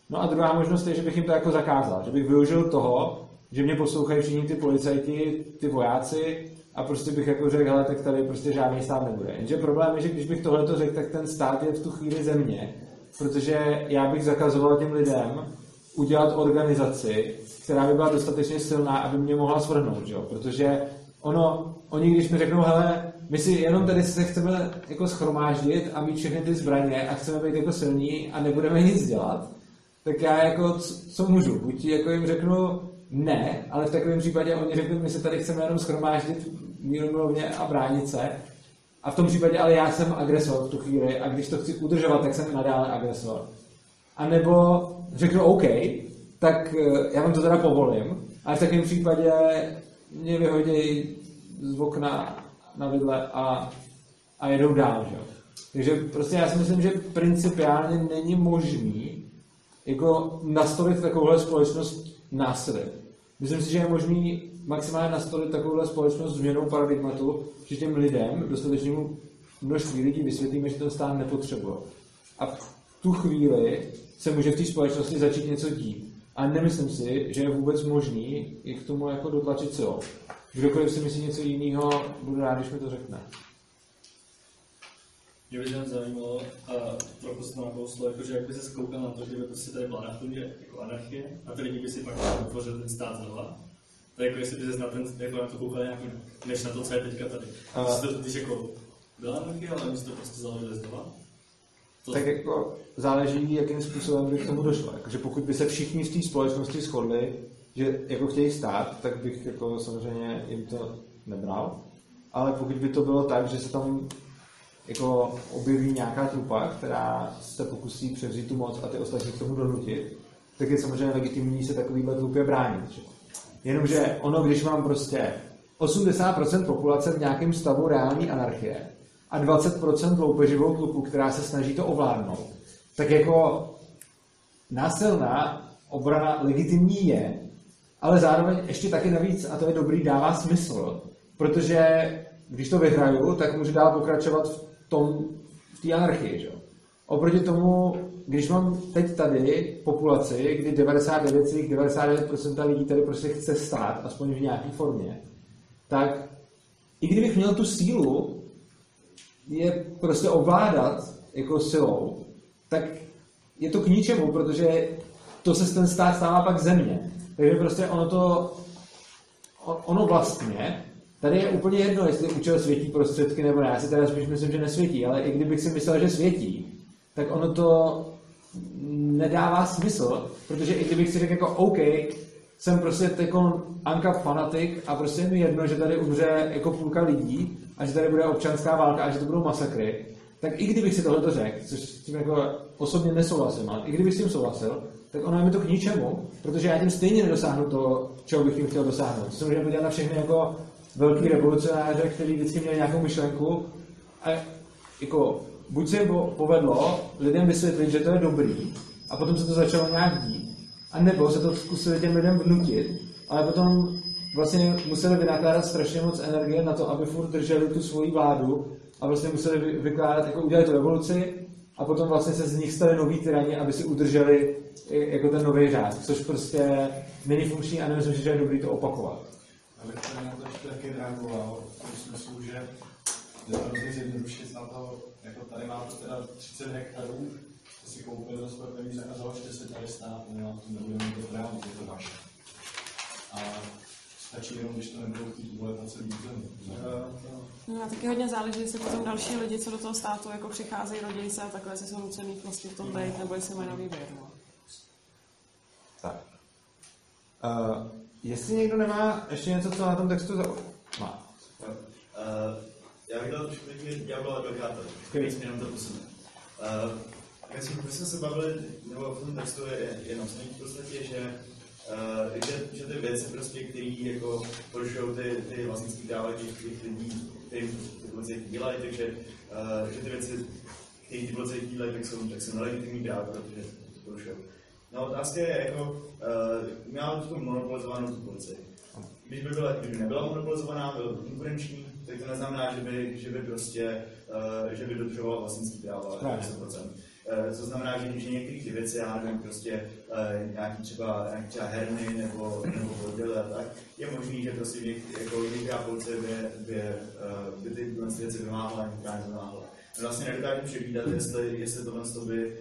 No a druhá možnost je, že bych jim to jako zakázal, že bych využil toho, že mě poslouchají všichni ty policajti, ty vojáci a prostě bych jako řekl, hele, tak tady prostě žádný stát nebude. Jenže problém je, že když bych tohle řekl, tak ten stát je v tu chvíli země, protože já bych zakazoval těm lidem udělat organizaci, která by byla dostatečně silná, aby mě mohla svrhnout, jo? protože ono, oni když mi řeknou, hele, my si jenom tady se chceme jako schromáždit a mít všechny ty zbraně a chceme být jako silní a nebudeme nic dělat, tak já jako, co, co můžu? Buď jako jim řeknu ne, ale v takovém případě oni řeknou, my se tady chceme jenom schromáždit mírumilovně a bránit se. A v tom případě ale já jsem agresor v tu chvíli a když to chci udržovat, tak jsem nadále agresor. A nebo řeknu OK, tak eh, já vám to teda povolím, ale v takovém případě mě vyhodí z okna na vidle a, a jedou dál. Že? Takže prostě já si myslím, že principiálně není možný jako nastavit takovouhle společnost násilím. Myslím si, že je možný maximálně nastavit takovouhle společnost změnou paradigmatu, že těm lidem, dostatečnému množství lidí vysvětlíme, že ten stát nepotřebuje. A v tu chvíli se může v té společnosti začít něco dít. A nemyslím si, že je vůbec možný i k tomu jako dotlačit silou. Kdokoliv si myslí něco jiného, budu rád, když mi to řekne. Mě by to zajímalo, a trochu se to nakouslo, jako, že jak by se skoukal na to, že by prostě tady byla anarchie, jako anarchie, a ty lidi by si pak vytvořil ten stát znova. Tak jako jestli by se na, ten, jako na to koukal nějak, než na to, co je teďka tady. A... To, když jako byla anarchie, ale oni si to prostě založili znova. Tak jako záleží, jakým způsobem by k tomu došlo. Jakože pokud by se všichni v té společnosti shodli, že jako chtějí stát, tak bych jako samozřejmě jim to nebral. Ale pokud by to bylo tak, že se tam jako objeví nějaká trupa, která se pokusí převzít tu moc a ty ostatní k tomu donutit, tak je samozřejmě legitimní se takovýhle trupě bránit. Že? Jenomže ono, když mám prostě 80% populace v nějakém stavu reální anarchie a 20% loupeživou tlupu, která se snaží to ovládnout, tak jako násilná obrana legitimní je, ale zároveň ještě taky navíc, a to je dobrý, dává smysl, protože když to vyhraju, tak můžu dál pokračovat v tom, v té anarchii. Že? Oproti tomu, když mám teď tady populaci, kdy 99,99% ,99 lidí tady prostě chce stát, aspoň v nějaké formě, tak i kdybych měl tu sílu je prostě ovládat jako silou, tak je to k ničemu, protože to se ten stát stává pak země. Takže prostě ono to, ono vlastně, tady je úplně jedno, jestli účel světí prostředky nebo ne. Já si teda spíš myslím, že nesvětí, ale i kdybych si myslel, že světí, tak ono to nedává smysl, protože i kdybych si řekl jako OK, jsem prostě jako Anka fanatik a prostě mi jedno, že tady umře jako půlka lidí a že tady bude občanská válka a že to budou masakry, tak i kdybych si tohle řekl, což s tím jako osobně nesouhlasím, ale i kdybych s tím souhlasil, tak ono je mi to k ničemu, protože já tím stejně nedosáhnu to, čeho bych tím chtěl dosáhnout. Jsem můžeme podívat na všechny jako velký revolucionáře, kteří vždycky měli nějakou myšlenku a jako buď se jim povedlo lidem vysvětlit, že to je dobrý a potom se to začalo nějak dít, a nebo se to zkusili těm lidem vnutit, ale potom vlastně museli vynakládat strašně moc energie na to, aby furt drželi tu svoji vládu a vlastně museli vykládat, jako udělat tu revoluci a potom vlastně se z nich stali noví tyrani, aby si udrželi jako ten nový řád, což prostě není funkční a nemyslím že je dobrý to opakovat. Abych tady na to ještě taky reagoval, v tom smyslu, že jde to zjednodušit na to, jako tady máte teda 30 hektarů, si koupili za svoje peníze a založte si tady stát, my vám to nebudeme mít to právo, je to vaše. A stačí jenom, když to nebudou chtít vůbec na celý území. No a taky hodně záleží, jestli potom další lidi, co do toho státu jako přicházejí, rodí se a takhle, jestli jsou nucený prostě v tom být, nebo jestli mají na výběr. No. Tak. Uh, jestli někdo nemá ještě něco, co na tom textu za... má. Uh, já bych dal trošku takový ďábel advokáta. Skvělý. Jenom to posunout. Uh, my, jsme, my jsme se bavili, nebo v tom textu je jenom v podstatě, že Uh, že, že ty věci, prostě, které jako porušují ty, ty vlastnické práva těch, těch lidí, kterým ty policie dělají, takže uh, že ty věci, které ty policie dělají, tak jsou, tak jsou nelegitimní práva, protože to porušují. No otázka je, jako, uh, my máme tu monopolizovanou tu policii. Když by, byla, kdyby nebyla monopolizovaná, byla by konkurenční, tak to neznamená, že by, že by prostě, uh, že by dodržovala vlastnický práva 100%. Uh, to znamená, že, že některé ty věci, já nevím, prostě uh, nějaký třeba, nějaký třeba herny nebo, nebo a tak, je možný, že prostě něk, jako některá policie by, by, uh, by ty věci vymáhala, některá nevymáhala. My vlastně nedokážeme předvídat, jestli, jestli tohle by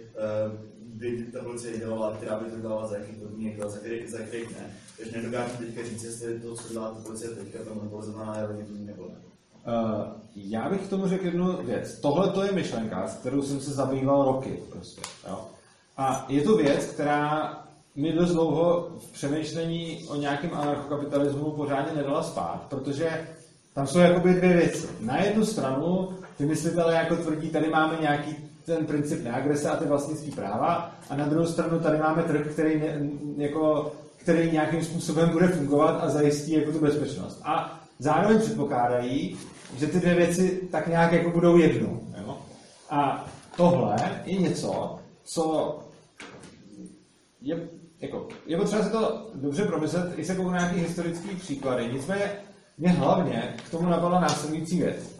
by ta policie dělala, která by to dělala za jaký podmínek, za který, za který ne. Takže nedokážu teďka říct, jestli to, co dělá ta policie teďka, ta monopolizovaná je legitimní nebo ne. Uh, já bych k tomu řekl jednu věc. Tohle to je myšlenka, s kterou jsem se zabýval roky. Prostě, jo? A je to věc, která mi dost dlouho v přemýšlení o nějakém anarchokapitalismu pořádně nedala spát, protože tam jsou jakoby dvě věci. Na jednu stranu ty myslitelé jako tvrdí, tady máme nějaký ten princip neagrese a ty vlastnický práva a na druhou stranu tady máme trh, který, ne, jako, který nějakým způsobem bude fungovat a zajistí jako tu bezpečnost. A zároveň předpokládají, že ty dvě věci tak nějak jako budou jednou. Jo? A tohle je něco, co je, jako, je potřeba si to dobře promyslet, i se kouknout nějaký historický příklady. Nicméně mě hlavně k tomu napadla následující věc.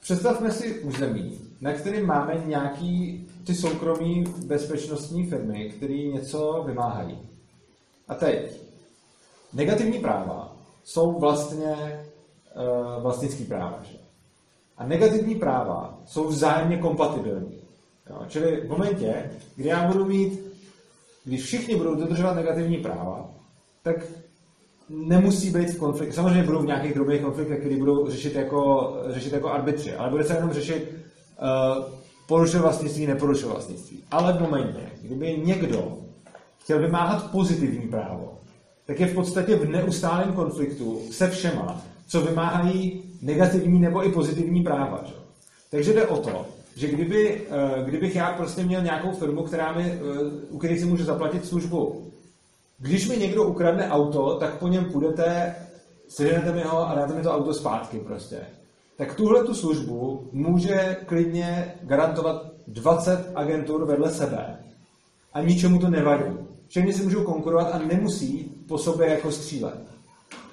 Představme si území, na kterým máme nějaký ty soukromí bezpečnostní firmy, které něco vymáhají. A teď, negativní práva jsou vlastně vlastnický práva. Že? A negativní práva jsou vzájemně kompatibilní. Jo? Čili v momentě, kdy já budu mít, když všichni budou dodržovat negativní práva, tak nemusí být v konfliktu. Samozřejmě budou v nějakých drobných konfliktech, které budou řešit jako, řešit jako arbitři, ale bude se jenom řešit uh, porušuje vlastnictví, neporušuje vlastnictví. Ale v momentě, kdyby někdo chtěl vymáhat pozitivní právo, tak je v podstatě v neustálém konfliktu se všema, co vymáhají negativní nebo i pozitivní práva. Že? Takže jde o to, že kdyby, uh, kdybych já prostě měl nějakou firmu, která mi, uh, u které si můžu zaplatit službu, když mi někdo ukradne auto, tak po něm půjdete, seženete mi ho a dáte mi to auto zpátky prostě. Tak tuhle tu službu může klidně garantovat 20 agentur vedle sebe. A ničemu to nevadí. Všechny si můžou konkurovat a nemusí po sobě jako střílet.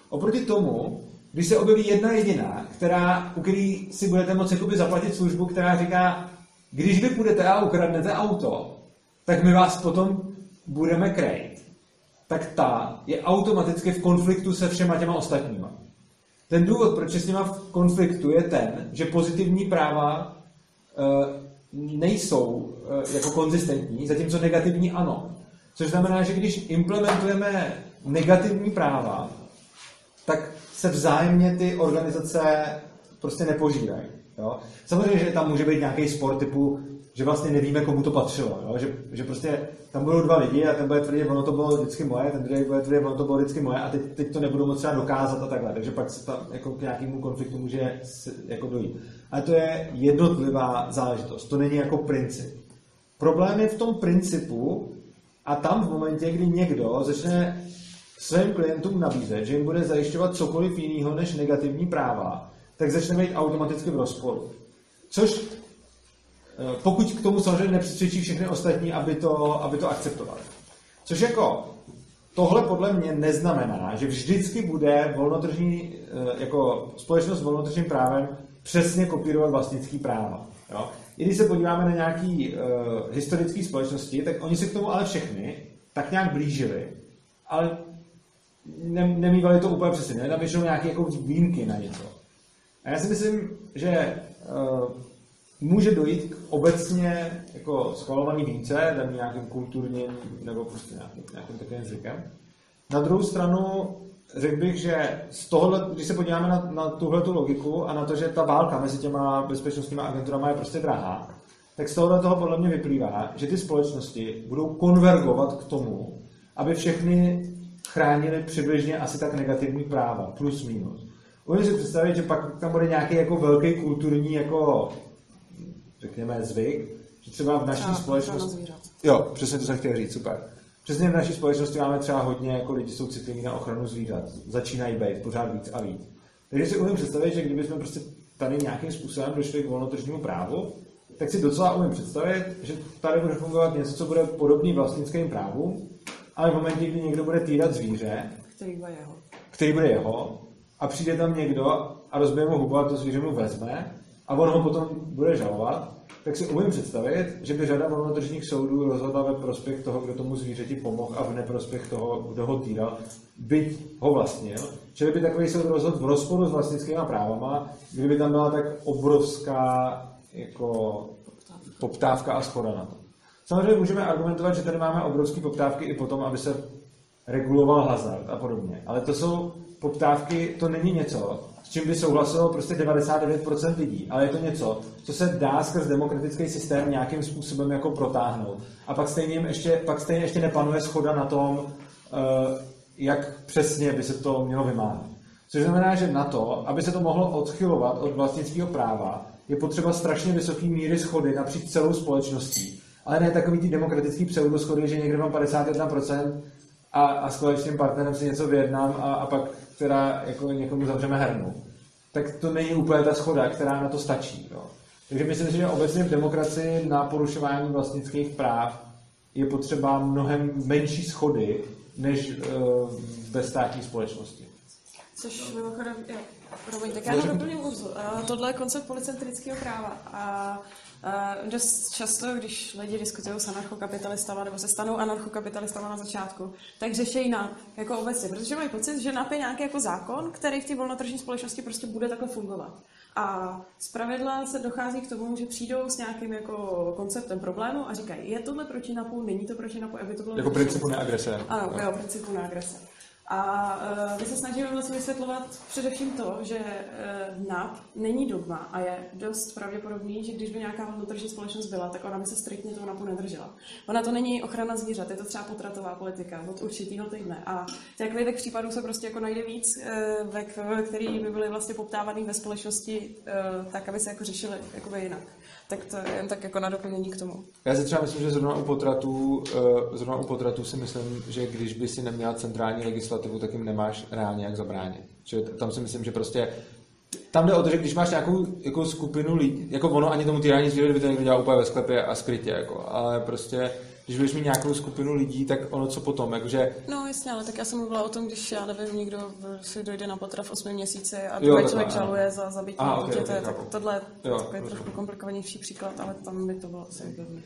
Oproti tomu, když se objeví jedna jediná, která, u který si budete moci zaplatit službu, která říká, když vy půjdete a ukradnete auto, tak my vás potom budeme krejt tak ta je automaticky v konfliktu se všema těma ostatníma. Ten důvod, proč je s nima v konfliktu, je ten, že pozitivní práva e, nejsou e, jako konzistentní, zatímco negativní ano. Což znamená, že když implementujeme negativní práva, tak se vzájemně ty organizace prostě nepožírají. Jo? Samozřejmě, že tam může být nějaký spor typu, že vlastně nevíme, komu to patřilo. Jo? Že, že prostě tam budou dva lidi a ten bude tvrdit, ono to bylo vždycky moje, ten druhý bude tvrdit, ono to bylo vždycky moje a teď, teď to nebudou moc třeba dokázat a takhle. Takže pak se tam jako k nějakému konfliktu může jako dojít. Ale to je jednotlivá záležitost, to není jako princip. Problém je v tom principu a tam v momentě, kdy někdo začne svým klientům nabízet, že jim bude zajišťovat cokoliv jiného než negativní práva, tak začne být automaticky v rozporu. Což Eh, pokud k tomu samozřejmě nepřesvědčí všechny ostatní, aby to, aby to akceptovali. Což jako tohle podle mě neznamená, že vždycky bude volnotržní, eh, jako společnost s volnotržním právem přesně kopírovat vlastnický práva. Jo? I když se podíváme na nějaký uh, historické společnosti, tak oni se k tomu ale všechny tak nějak blížili, ale ne, nemývali to úplně přesně, ne? Tam nějaké jako výjimky na něco. A já si myslím, že uh, může dojít k obecně jako schvalovaný výjimce, daný nějakým kulturním nebo prostě nějakým, nějakým takovým zvykem. Na druhou stranu řekl bych, že z tohohle, když se podíváme na, na tuhle tu logiku a na to, že ta válka mezi těma bezpečnostníma agenturama je prostě drahá, tak z tohohle toho podle mě vyplývá, že ty společnosti budou konvergovat k tomu, aby všechny chránili přibližně asi tak negativní práva, plus minus. Umím si představit, že pak tam bude nějaký jako velký kulturní jako řekněme, zvyk, že třeba v naší společnosti... Jo, přesně to jsem chtěl říct, super. Přesně v naší společnosti máme třeba hodně jako lidi, jsou citliví na ochranu zvířat. Začínají být pořád víc a víc. Takže si umím představit, že kdybychom prostě tady nějakým způsobem došli k volnotržnímu právu, tak si docela umím představit, že tady bude fungovat něco, co bude podobný vlastnickým právu, ale v momentě, kdy někdo bude týrat zvíře, Který bude jeho. který bude jeho, a přijde tam někdo a rozbije mu hubu a to zvíře mu vezme, a on ho potom bude žalovat, tak si umím představit, že by řada volnotržních soudů rozhodla ve prospěch toho, kdo tomu zvířeti pomohl a v neprospěch toho, kdo ho týral, byť ho vlastnil. Čili by takový soud rozhodl v rozporu s vlastnickými právama, kdyby tam byla tak obrovská jako poptávka a schoda na to. Samozřejmě můžeme argumentovat, že tady máme obrovské poptávky i potom, aby se reguloval hazard a podobně. Ale to jsou poptávky, to není něco, s čím by souhlasilo prostě 99% lidí, ale je to něco, co se dá skrz demokratický systém nějakým způsobem jako protáhnout. A pak stejně, ještě, pak stejně ještě nepanuje schoda na tom, eh, jak přesně by se to mělo vymáhat. Což znamená, že na to, aby se to mohlo odchylovat od vlastnického práva, je potřeba strašně vysoké míry schody napříč celou společností. Ale ne takový ty demokratický pseudoschody, že někde mám 51% a, a s koaličním partnerem si něco vyjednám a, a pak teda jako někomu zavřeme hernu. Tak to není úplně ta schoda, která na to stačí. Jo. Takže myslím si, že obecně v demokracii na porušování vlastnických práv je potřeba mnohem menší schody než uh, ve státní společnosti. Což mimochodem, jo, promiň, tak já to doplním Urzu. Uh, tohle je koncept policentrického práva a dost často, když lidi diskutují s anarchokapitalistama nebo se stanou anarchokapitalistama na začátku, tak řeší NAP jako obecně, protože mají pocit, že NAP je nějaký jako zákon, který v té volnotržní společnosti prostě bude takhle fungovat. A zpravidla se dochází k tomu, že přijdou s nějakým jako konceptem problému a říkají, je tohle proti NAPu, není to proti NAPu, aby to bylo... Jako principu neagrese. Ano, jo, principu neagrese. A uh, my se snažíme vlastně vysvětlovat především to, že uh, NAP není dogma a je dost pravděpodobný, že když by nějaká vnitřní společnost byla, tak ona by se striktně toho NAPu nedržela. Ona to není ochrana zvířat, je to třeba potratová politika od určitého týdne. A takových případů se prostě jako najde víc, uh, ve, který by byly vlastně poptávaný ve společnosti tak, aby se jako jakoby jinak. Tak to je jen tak jako na doplnění k tomu. Já si třeba myslím, že zrovna u potratů, eh, zrovna u potratů si myslím, že když by si neměl centrální legislativu, tak jim nemáš reálně jak zabránit. Čili tam si myslím, že prostě tam jde o to, že když máš nějakou jako skupinu lidí, jako ono ani tomu týrání zvířat by to někdo dělal úplně ve sklepě a skrytě, jako, ale prostě když budeš mít nějakou skupinu lidí, tak ono co potom, jakože... No jasně, ale tak já jsem mluvila o tom, když já nevím, někdo si dojde na potraf v 8 měsíci a Jo, druhý takhle, člověk žaluje za zabití Aha, ok, dítěte, ok, tak chápu. tohle Jo, je takový rozumím. trošku komplikovanější příklad, ale tam by to bylo asi obdobné.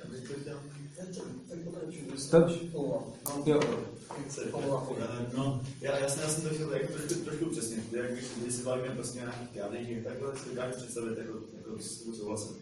To- Jo. No, já, já, jsem, já jsem to chtěl jako trošku, trošku přesně, jak když, když se bavíme prostě nějakých kádrích, takhle si dokážu představit, jako, jako s tím souhlasem.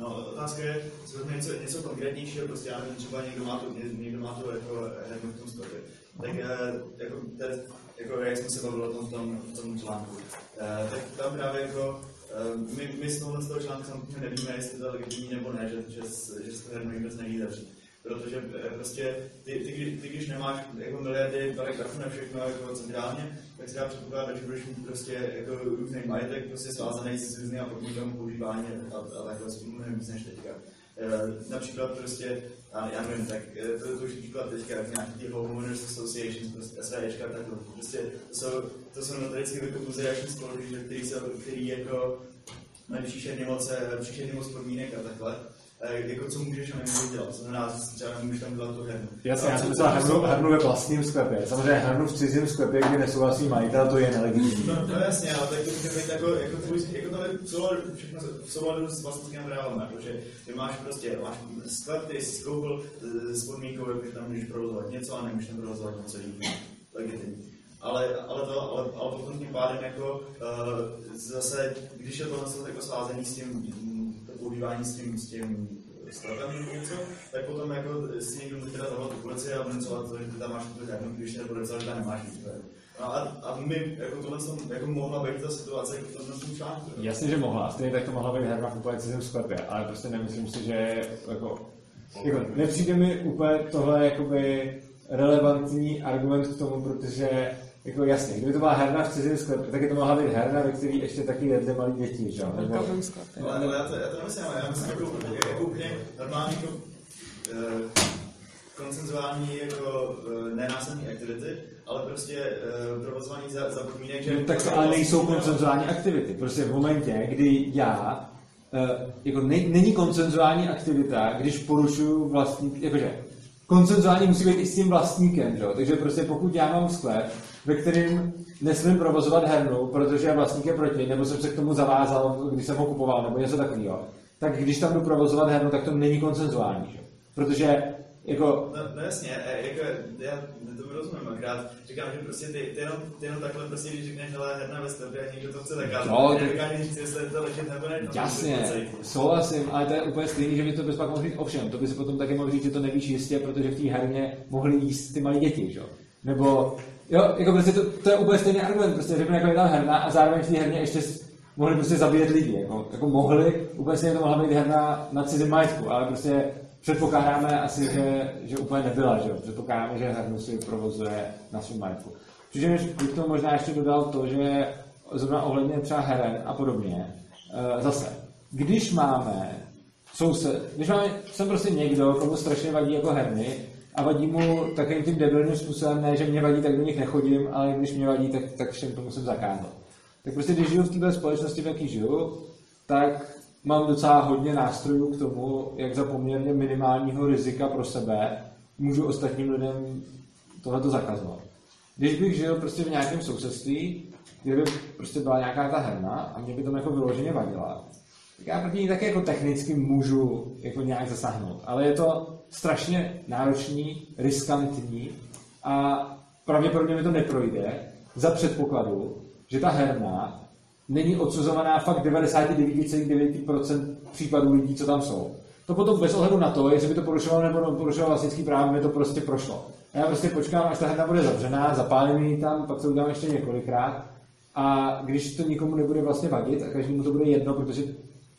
No, otázka je, vezme něco, něco konkrétnějšího, prostě já nevím, třeba někdo má to, někdo má to jako hernu v tom sklepě. Tak eh, jako, tady, jako, jak jsme se bavili o tom, tom, tom článku, eh, tak tam právě jako eh, my, my z tohohle z toho článku samozřejmě nevíme, jestli to je legitimní nebo ne, že, že, že se to hernu vůbec neví zavřít. Protože eh, prostě ty, ty, ty, když nemáš jako miliardy paragrafů na všechno jako centrálně, tak se dá předpokládat, že budeš mít prostě jako různý majetek prostě svázaný s různými podmínkami používání a, a takhle s mnohem víc než teďka. E, například prostě, já, já nevím, tak eh, to, to už je příklad teďka, nějaký ty homeowners associations, prostě SVČka, tak to, prostě to jsou, to jsou notoricky vykomuziační spolky, který, který jako mají příšerně moc, eh, příšerně moc podmínek a takhle. Jako co můžeš a nemůžeš dělat, to znamená, že třeba nemůžeš tam dělat tu hernu. Jasně, já jsem co- hernu, hernu ve vlastním sklepě. Samozřejmě hernu v cizím sklepě, kde nesouhlasí majitel, to je nelegitimní. No, no jasně, ale tak to může být jako, jako, tvůj, jako to je všechno v souladu s vlastnickým právem, jakože ty máš prostě, máš sklep, který jsi koupil eh, s podmínkou, že tam můžeš provozovat něco a nemůžeš tam provozovat něco jiného. Legitimní. ale, ale, to, ale, ale potom tím pádem jako uh, zase, když je tohle jako sázení s tím, používání s tím, s tím stropem nebo něco, tak potom jako si někdo může teda zavolat tu policii a vnucovat to, že ty tam máš tu hernu, když nepodepsal, že tam nemáš nic. No a, a my, jako tohle jsem, jako mohla být ta situace, jako to tom článku. Jasně, že mohla. Stejně tak to mohla být herna v úplně cizím sklepě, ale prostě nemyslím si, že je jako, jako nepřijde mi úplně tohle jakoby relevantní argument k tomu, protože jako jasně, kdyby to byla herna v cizím sklepě, tak je to mohla být herna, ve které ještě taky jedli malí děti, že jo? Nebo... Ale, ale já, to, já to nemyslím, ale já myslím jako, jako, jako úplně normální jako, uh, koncenzuální jako uh, nenásilní aktivity, ale prostě uh, provozování za, za podmínek, že... No, tak to ale nejsou koncenzuální aktivity. Prostě v momentě, kdy já uh, jako ne, není koncenzuální aktivita, když porušuju vlastní, jakože koncenzuální musí být i s tím vlastníkem, že? takže prostě pokud já mám sklep, ve kterým nesmím provozovat hernu, protože vlastník je proti, nebo jsem se k tomu zavázal, když jsem ho kupoval, nebo něco takového, tak když tam jdu provozovat hernu, tak to není koncenzuální, že? protože jako... No, no jasně, jako, já to rozumím, akorát říkám, že prostě ty, ty, jenom, ty jenom takhle prostě, když řekneš, hele, herna ve stavbě a někdo to chce zakázat, no, tak nedokáže říct, jestli to ležet nebo ne. Jasně, souhlasím, ale to je úplně stejný, že by to bys pak mohl říct ovšem, to by si potom taky mohl říct, že to nevíš jistě, protože v té herně mohli jíst ty malé děti, že? Nebo, jo, jako prostě to, to je úplně stejný argument, prostě řeknu, jako je tam herna a zároveň v té herně ještě mohli prostě zabíjet lidi, jako, jako mohli, úplně stejně to mohla být herna na cizím majetku, ale prostě předpokládáme asi, že, že úplně nebyla, že jo? Předpokládáme, že hernu si provozuje na svém majetku. Přičemž bych to možná ještě dodal to, že zrovna ohledně třeba heren a podobně, eh, zase, když máme soused, když máme, jsem prostě někdo, komu strašně vadí jako herny a vadí mu takovým tím debilním způsobem, ne, že mě vadí, tak do nich nechodím, ale když mě vadí, tak, tak všem to musím zakázat. Tak prostě, když žiju v této společnosti, v jaký žiju, tak mám docela hodně nástrojů k tomu, jak za poměrně minimálního rizika pro sebe můžu ostatním lidem tohleto zakazovat. Když bych žil prostě v nějakém sousedství, kde by prostě byla nějaká ta herna a mě by to jako vyloženě vadila, tak já proti ní taky jako technicky můžu jako nějak zasáhnout. Ale je to strašně náročný, riskantní a pravděpodobně mi to neprojde za předpokladu, že ta herna není odsuzovaná fakt 99,9% případů lidí, co tam jsou. To potom bez ohledu na to, jestli by to porušovalo nebo porušovalo vlastnický právo, mi to prostě prošlo. Já prostě počkám, až ta herna bude zavřená, zapálím ji tam, pak to udělám ještě několikrát a když to nikomu nebude vlastně vadit a každému to bude jedno, protože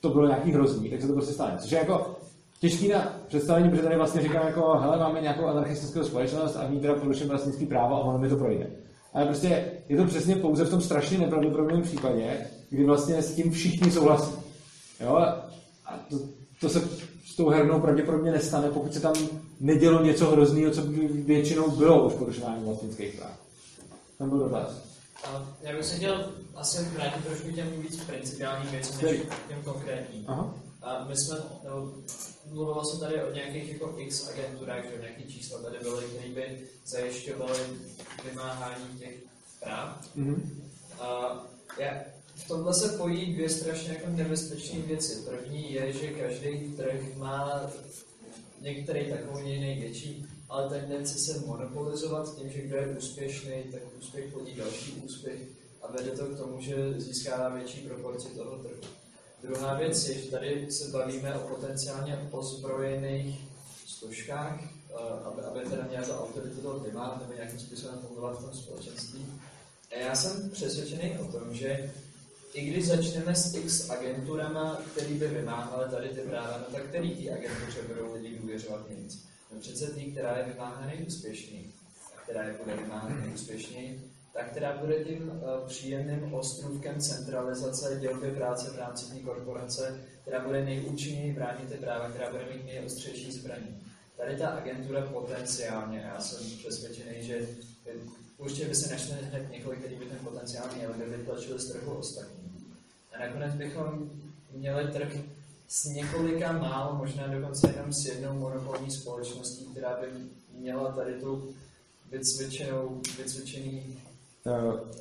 to bylo nějaký hrozný, tak se to prostě stane. Což je jako těžký na představení, protože tady vlastně říkám jako, hele, máme nějakou anarchistickou společnost a v ní teda porušujeme vlastnický právo a ono mi to projde. Ale prostě je to přesně pouze v tom strašně nepravděpodobném případě, kdy vlastně s tím všichni souhlasí. Jo? A to, to se s tou hernou pravděpodobně nestane, pokud se tam nedělo něco hrozného, co by většinou bylo už porušování vlastnických práv. Tam byl dotaz. Já bych se chtěl asi vrátit trošku těm víc principiálním věcem, než těm konkrétním. Aha. A my jsme, nebo mluvilo se tady o nějakých jako X agenturách, že nějaký čísla tady byly, které by zajišťovaly vymáhání těch práv. Mm-hmm. A já, v tomhle se pojí dvě strašně jako nebezpečné věci. První je, že každý trh má některý takový největší, ale tendenci se monopolizovat tím, že kdo je úspěšný, tak úspěch plodí další úspěch a vede to k tomu, že získává větší proporci toho trhu. Druhá věc je, že tady se bavíme o potenciálně ozbrojených složkách, aby, aby teda měla to autoritu toho primára nebo nějakým způsobem fungovat v tom společenství. A já jsem přesvědčený o tom, že i když začneme s X agenturama, který by vymáhaly tady ty práva, no tak který ty agentuře budou lidi důvěřovat nejvíc? No přece ty, která je vymáhá nejúspěšněji, a která je bude vymáhat tak která bude tím uh, příjemným ostrůvkem centralizace dělby práce v rámci té korporace, která bude nejúčinněji bránit ty práva, která bude mít nejostřejší zbraní. Tady ta agentura potenciálně, já jsem přesvědčený, že určitě by se našli hned několik, který by ten potenciál měl, by vytlačili z trhu ostatní. A nakonec bychom měli trh s několika málo, možná dokonce jenom s jednou monopolní společností, která by měla tady tu vycvičenou, vycvičený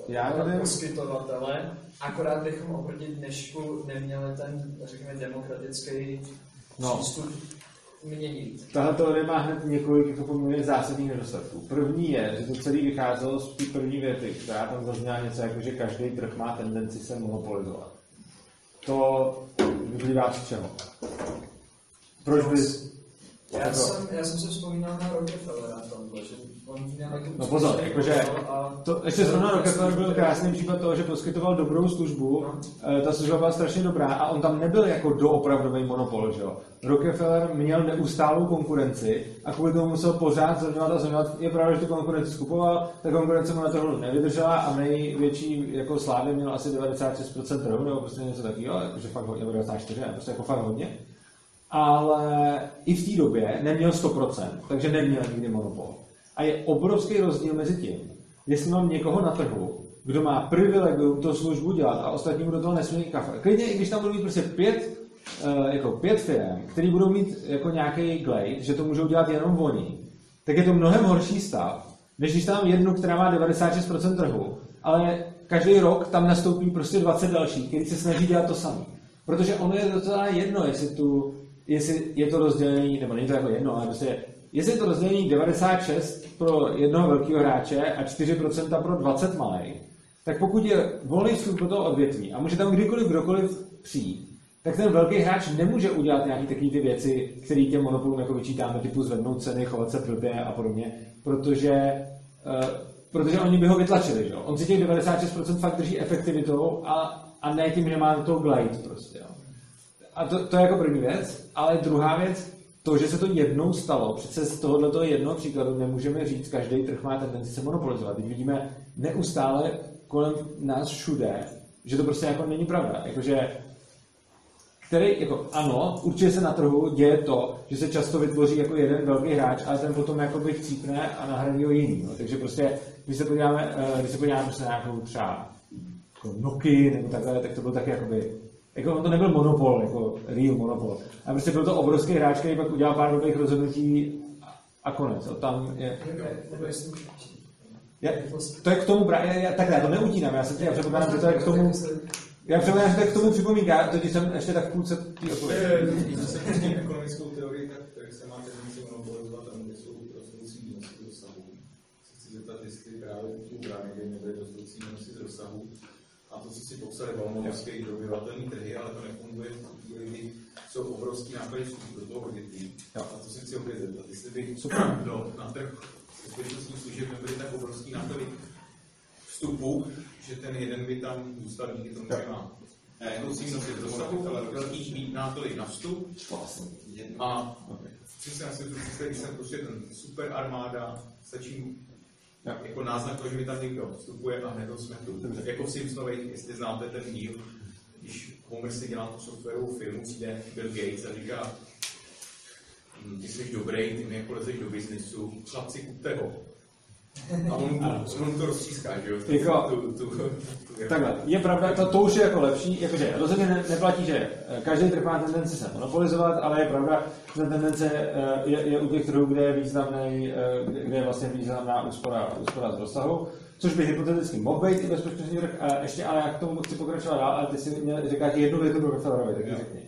já nevím. poskytovatele, akorát bychom oproti dnešku neměli ten, řekněme, demokratický no. přístup měnit. Tahle teorie má hned několik jako poměrně zásadních nedostatků. První je, že to celý vycházelo z té první věty, která tam zazněla něco jako, že každý trh má tendenci se monopolizovat. To vyplývá z čeho? Proč bys... Já jako- jsem, já jsem se vzpomínal na Rockefellera v tomhle, že jako No pozor, jakože to, ještě zrovna Rockefeller byl krásný případ toho, že poskytoval dobrou službu, eh, ta služba byla strašně dobrá a on tam nebyl jako doopravdový monopol, že jo. Rockefeller měl neustálou konkurenci a kvůli tomu musel pořád zlevňovat a zlevňovat. Je pravda, že tu konkurenci skupoval, ta konkurence mu na trhu nevydržela a největší jako slávy měl asi 96% trhu, nebo prostě něco takového, jakože fakt hodně, nebo 94, ne, prostě jako fakt hodně. Ale i v té době neměl 100%, takže neměl nikdy monopol. A je obrovský rozdíl mezi tím, jestli mám někoho na trhu, kdo má privilegium tu službu dělat a ostatní do toho nesmí kafe. Klidně, i když tam budou mít prostě pět, eh, jako pět firm, který budou mít jako nějaký glade, že to můžou dělat jenom oni, tak je to mnohem horší stav, než když tam jednu, která má 96% trhu, ale každý rok tam nastoupí prostě 20 dalších, kteří se snaží dělat to samé. Protože ono je docela jedno, jestli, tu, jestli je to rozdělení, nebo není to jako jedno, ale prostě jestli je to rozdělení 96 pro jednoho velkého hráče a 4% pro 20 malých, tak pokud je volný vstup do toho odvětví a může tam kdykoliv kdokoliv přijít, tak ten velký hráč nemůže udělat nějaké takové ty věci, které těm monopolům jako vyčítáme, typu zvednout ceny, chovat se blbě a podobně, protože, uh, protože oni by ho vytlačili. Že? On si těch 96% fakt drží efektivitou a, a ne tím, že má to glide prostě. Jo. A to, to je jako první věc, ale druhá věc, to, že se to jednou stalo, přece z tohoto jednoho příkladu nemůžeme říct, každý trh má tendenci se monopolizovat. Teď vidíme neustále kolem nás všude, že to prostě jako není pravda. Jakože který, jako, ano, určitě se na trhu děje to, že se často vytvoří jako jeden velký hráč, ale ten potom jakoby chcípne a nahradí ho jiný. No. Takže prostě, když se podíváme, eh, když se podíváme prostě na nějakou třeba jako Nokia nebo takhle, tak to byl taky jakoby, jako on to nebyl monopol, jako real monopol. A prostě byl to obrovský hráč, který pak udělal pár dobrých rozhodnutí a konec. A tam je, je, to je k tomu, já, já, takhle, já to neutínám, já se tím předpokládám, že to je k tomu, já předpokládám, že to je k tomu připomínka, totiž jsem ještě tak v půlce té odpovědi. Když se pustím ekonomickou teorii, tak, tak se má tendenci monopolizovat tam, kde jsou rostoucí výnosy. Se chci zeptat, jestli právě tu kde nebyly rostoucí výnosy z rozsahu, a to, co si popsali balmonovské dobyvatelné trhy, ale to nefunguje v chvíli, kdy jsou obrovský náklady vstupu do toho odvětví. A to si chci opět zeptat, jestli by do, na trh bezpečnostních služeb nebyly tak obrovský náklady vstupu, že ten jeden by tam zůstal díky tomu, že má. Rostoucí výnosy z rozsahu, ale velký náklady na vstup. A přesně já si to představit, když jsem prostě ten super armáda, stačí jako náznak toho, že mi tam někdo vstupuje a hned ho smetu. Tak jako v Simpsonových, jestli znáte ten díl, když Homer si dělá tu softwarovou firmu, přijde Bill Gates a říká, "Hm, ty jsi dobrý, ty mi jako lezeš do biznesu, chlapci, kupte ho. A on, to, on to roztříská, že jo? Tu- Jako- tu, tu, tu, tu, Takhle, je pravda, to, to už je jako lepší, jakože rozhodně ne, neplatí, že eh, každý trh má tendenci se monopolizovat, ale je pravda, že ta tendence eh, je, je u těch trhů, kde je významný, eh, kde je vlastně významná úspora, úspora z rozsahu, což by hypoteticky mohl být i bezpečnostní trh, a ještě ale jak k tomu chci pokračovat dál, ale ty si měl říkat jednu větu do Rockefellerovi, tak řekni.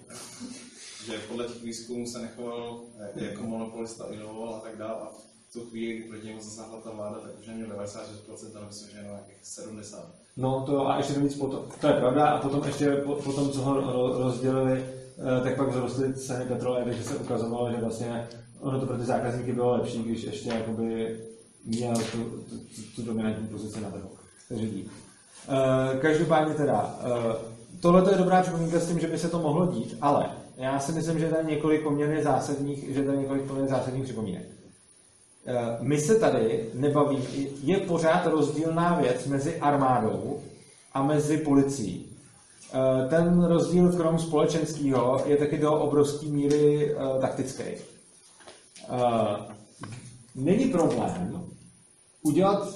že podle těch výzkumů se nechoval eh, jako monopolista, inovoval a tak dále. Tu chvíli, kdy proti němu zasáhla ta vláda, tak už neměl 96%, ale myslím, že jenom nějakých 70%. No to a ještě navíc potom, to je pravda, a potom ještě po, potom, co ho ro- rozdělili, eh, tak pak vzrostly ceny petroleje, takže se ukazovalo, že vlastně ono to pro ty zákazníky bylo lepší, když ještě jakoby měl tu, tu, tu, dominantní pozici na trhu. Takže dík. Eh, Každopádně teda, eh, tohle je dobrá připomínka s tím, že by se to mohlo dít, ale já si myslím, že je několik poměrně zásadních, že je několik poměrně zásadních připomínek. Eh, My se tady nebaví, je pořád rozdílná věc mezi armádou a mezi policií. Eh, Ten rozdíl krom společenského je taky do obrovské míry eh, taktický. Není problém udělat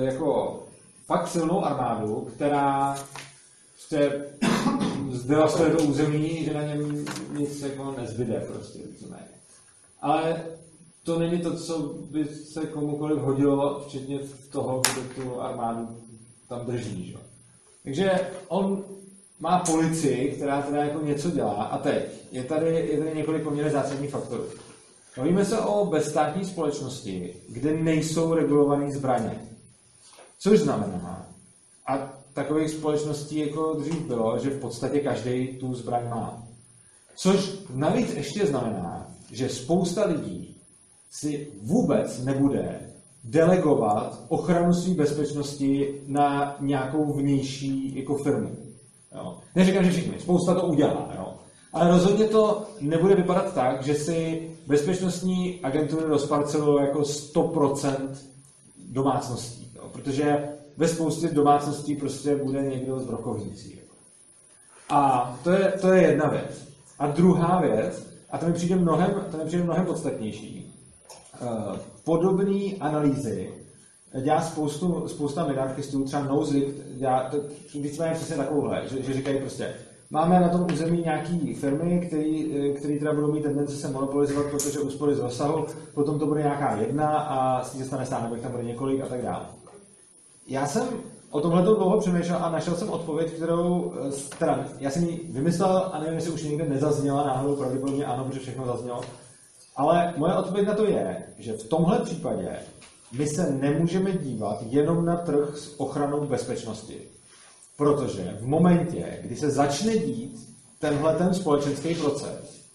jako fakt silnou armádu, která prostě zdevastuje to území, že na něm nic jako nezbyde prostě víceméně. Ale to není to, co by se komukoliv hodilo, včetně toho, kdo tu armádu tam drží. Že? Takže on má policii, která teda jako něco dělá. A teď je tady, je tady několik poměrně zásadních faktorů. Bavíme se o bezstátní společnosti, kde nejsou regulované zbraně. Což znamená, a takových společností jako dřív bylo, že v podstatě každý tu zbraň má. Což navíc ještě znamená, že spousta lidí si vůbec nebude delegovat ochranu své bezpečnosti na nějakou vnější jako firmu. Jo. Neříkám, že všichni, spousta to udělá, jo. ale rozhodně to nebude vypadat tak, že si bezpečnostní agentury rozparcelují jako 100% domácností, jo. protože ve spoustě domácností prostě bude někdo z brokovnicí. Jako. A to je, to je jedna věc. A druhá věc, a to mi přijde mnohem, to mi přijde mnohem podstatnější, podobné analýzy dělá spoustu, spousta minarchistů, třeba Nozip dělá, víceméně přesně takovouhle, že, že říkají prostě, máme na tom území nějaký firmy, který, který teda budou mít tendence se monopolizovat, protože úspory z rozsahu, potom to bude nějaká jedna a s tím se stane stát, nebo tam bude několik a tak dále. Já jsem o tomhle dlouho přemýšlel a našel jsem odpověď, kterou teda, já jsem ji vymyslel a nevím, jestli už někde nezazněla náhodou, pravděpodobně ano, protože všechno zaznělo. Ale moje odpověď na to je, že v tomhle případě my se nemůžeme dívat jenom na trh s ochranou bezpečnosti. Protože v momentě, kdy se začne dít tenhle ten společenský proces,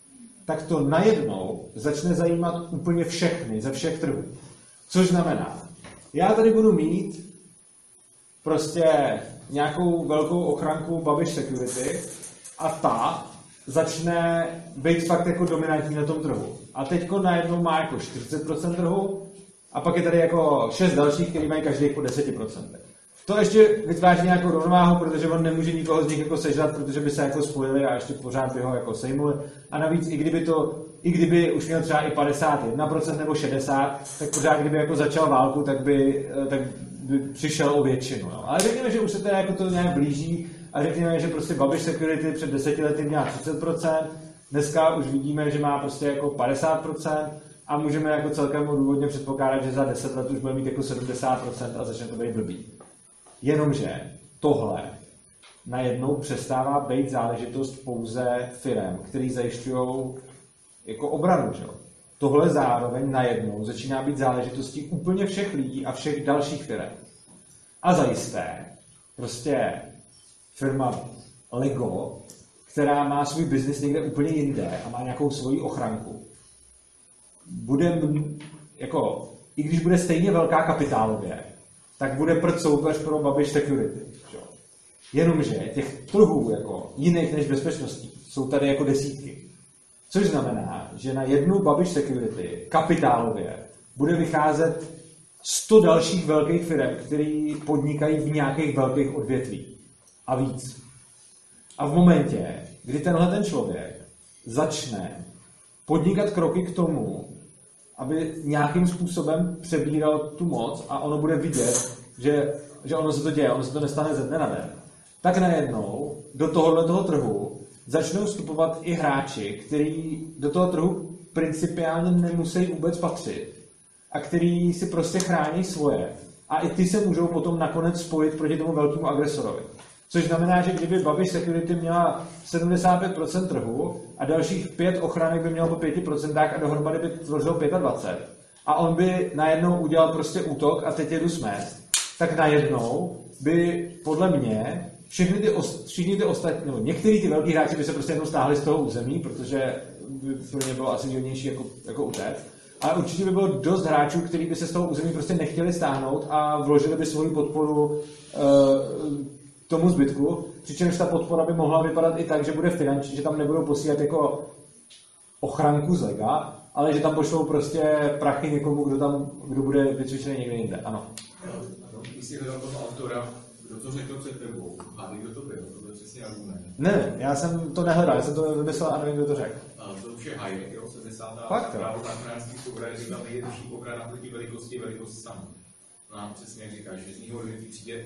tak to najednou začne zajímat úplně všechny ze všech trhů. Což znamená, já tady budu mít prostě nějakou velkou ochranku Babiš Security a ta začne být fakt jako dominantní na tom trhu. A teďko najednou má jako 40% trhu a pak je tady jako šest dalších, který mají každý po 10%. To ještě vytváří nějakou rovnováhu, protože on nemůže nikoho z nich jako sežrat, protože by se jako spojili a ještě pořád by ho jako sejmuli. A navíc, i kdyby to, i kdyby už měl třeba i 51% nebo 60%, tak pořád, kdyby jako začal válku, tak by, tak by přišel o většinu. No. Ale řekněme, že už se teda jako to nějak blíží a řekněme, že prostě Babiš Security před deseti lety měla 30%, dneska už vidíme, že má prostě jako 50%, a můžeme jako celkem důvodně předpokládat, že za 10 let už bude mít jako 70% a začne to být blbý. Jenomže tohle najednou přestává být záležitost pouze firem, který zajišťují jako obranu. Že? Tohle zároveň najednou začíná být záležitostí úplně všech lidí a všech dalších firm. A zajisté, prostě firma Lego, která má svůj biznis někde úplně jinde a má nějakou svoji ochranku, bude, jako, i když bude stejně velká kapitálově, tak bude prd soupeř pro Babiš Security. Že? Jenomže těch trhů jako jiných než bezpečnostní jsou tady jako desítky. Což znamená, že na jednu Babiš Security kapitálově bude vycházet 100 dalších velkých firm, které podnikají v nějakých velkých odvětví. A víc. A v momentě, kdy tenhle ten člověk začne podnikat kroky k tomu, aby nějakým způsobem přebíral tu moc a ono bude vidět, že, že ono se to děje, ono se to nestane ze dne na den, tak najednou do tohohle toho trhu začnou vstupovat i hráči, kteří do toho trhu principiálně nemusí vůbec patřit a který si prostě chrání svoje. A i ty se můžou potom nakonec spojit proti tomu velkému agresorovi. Což znamená, že kdyby Babiš Security měla 75% trhu a dalších pět ochranek by mělo po 5% a dohromady by tvořilo 25%. A on by najednou udělal prostě útok a teď jedu smet, tak najednou by podle mě všechny ty, všichni ty ostatní, nebo některý ty velký hráči by se prostě jednou stáhli z toho území, protože by pro ně bylo asi výhodnější jako, jako utéct. Ale určitě by bylo dost hráčů, kteří by se z toho území prostě nechtěli stáhnout a vložili by svoji podporu uh, tomu zbytku, přičemž ta podpora by mohla vypadat i tak, že bude finanční, že tam nebudou posílat jako ochranku z lega, ale že tam pošlou prostě prachy někomu, kdo tam, kdo bude vycvičený někde jinde. Ano. Když jsi hledal toho autora, kdo to řekl před tebou, a kdo to byl, to byl přesně argument. Ne, já jsem to nehledal, já jsem to vymyslel a nevím, kdo to řekl. A to už je Hayek, jo, 70. Fakt, právo záchranářských soubrany, že tam nejjednodušší obrana proti velikosti velikost sama. No a přesně jak říkáš, že z něho přijde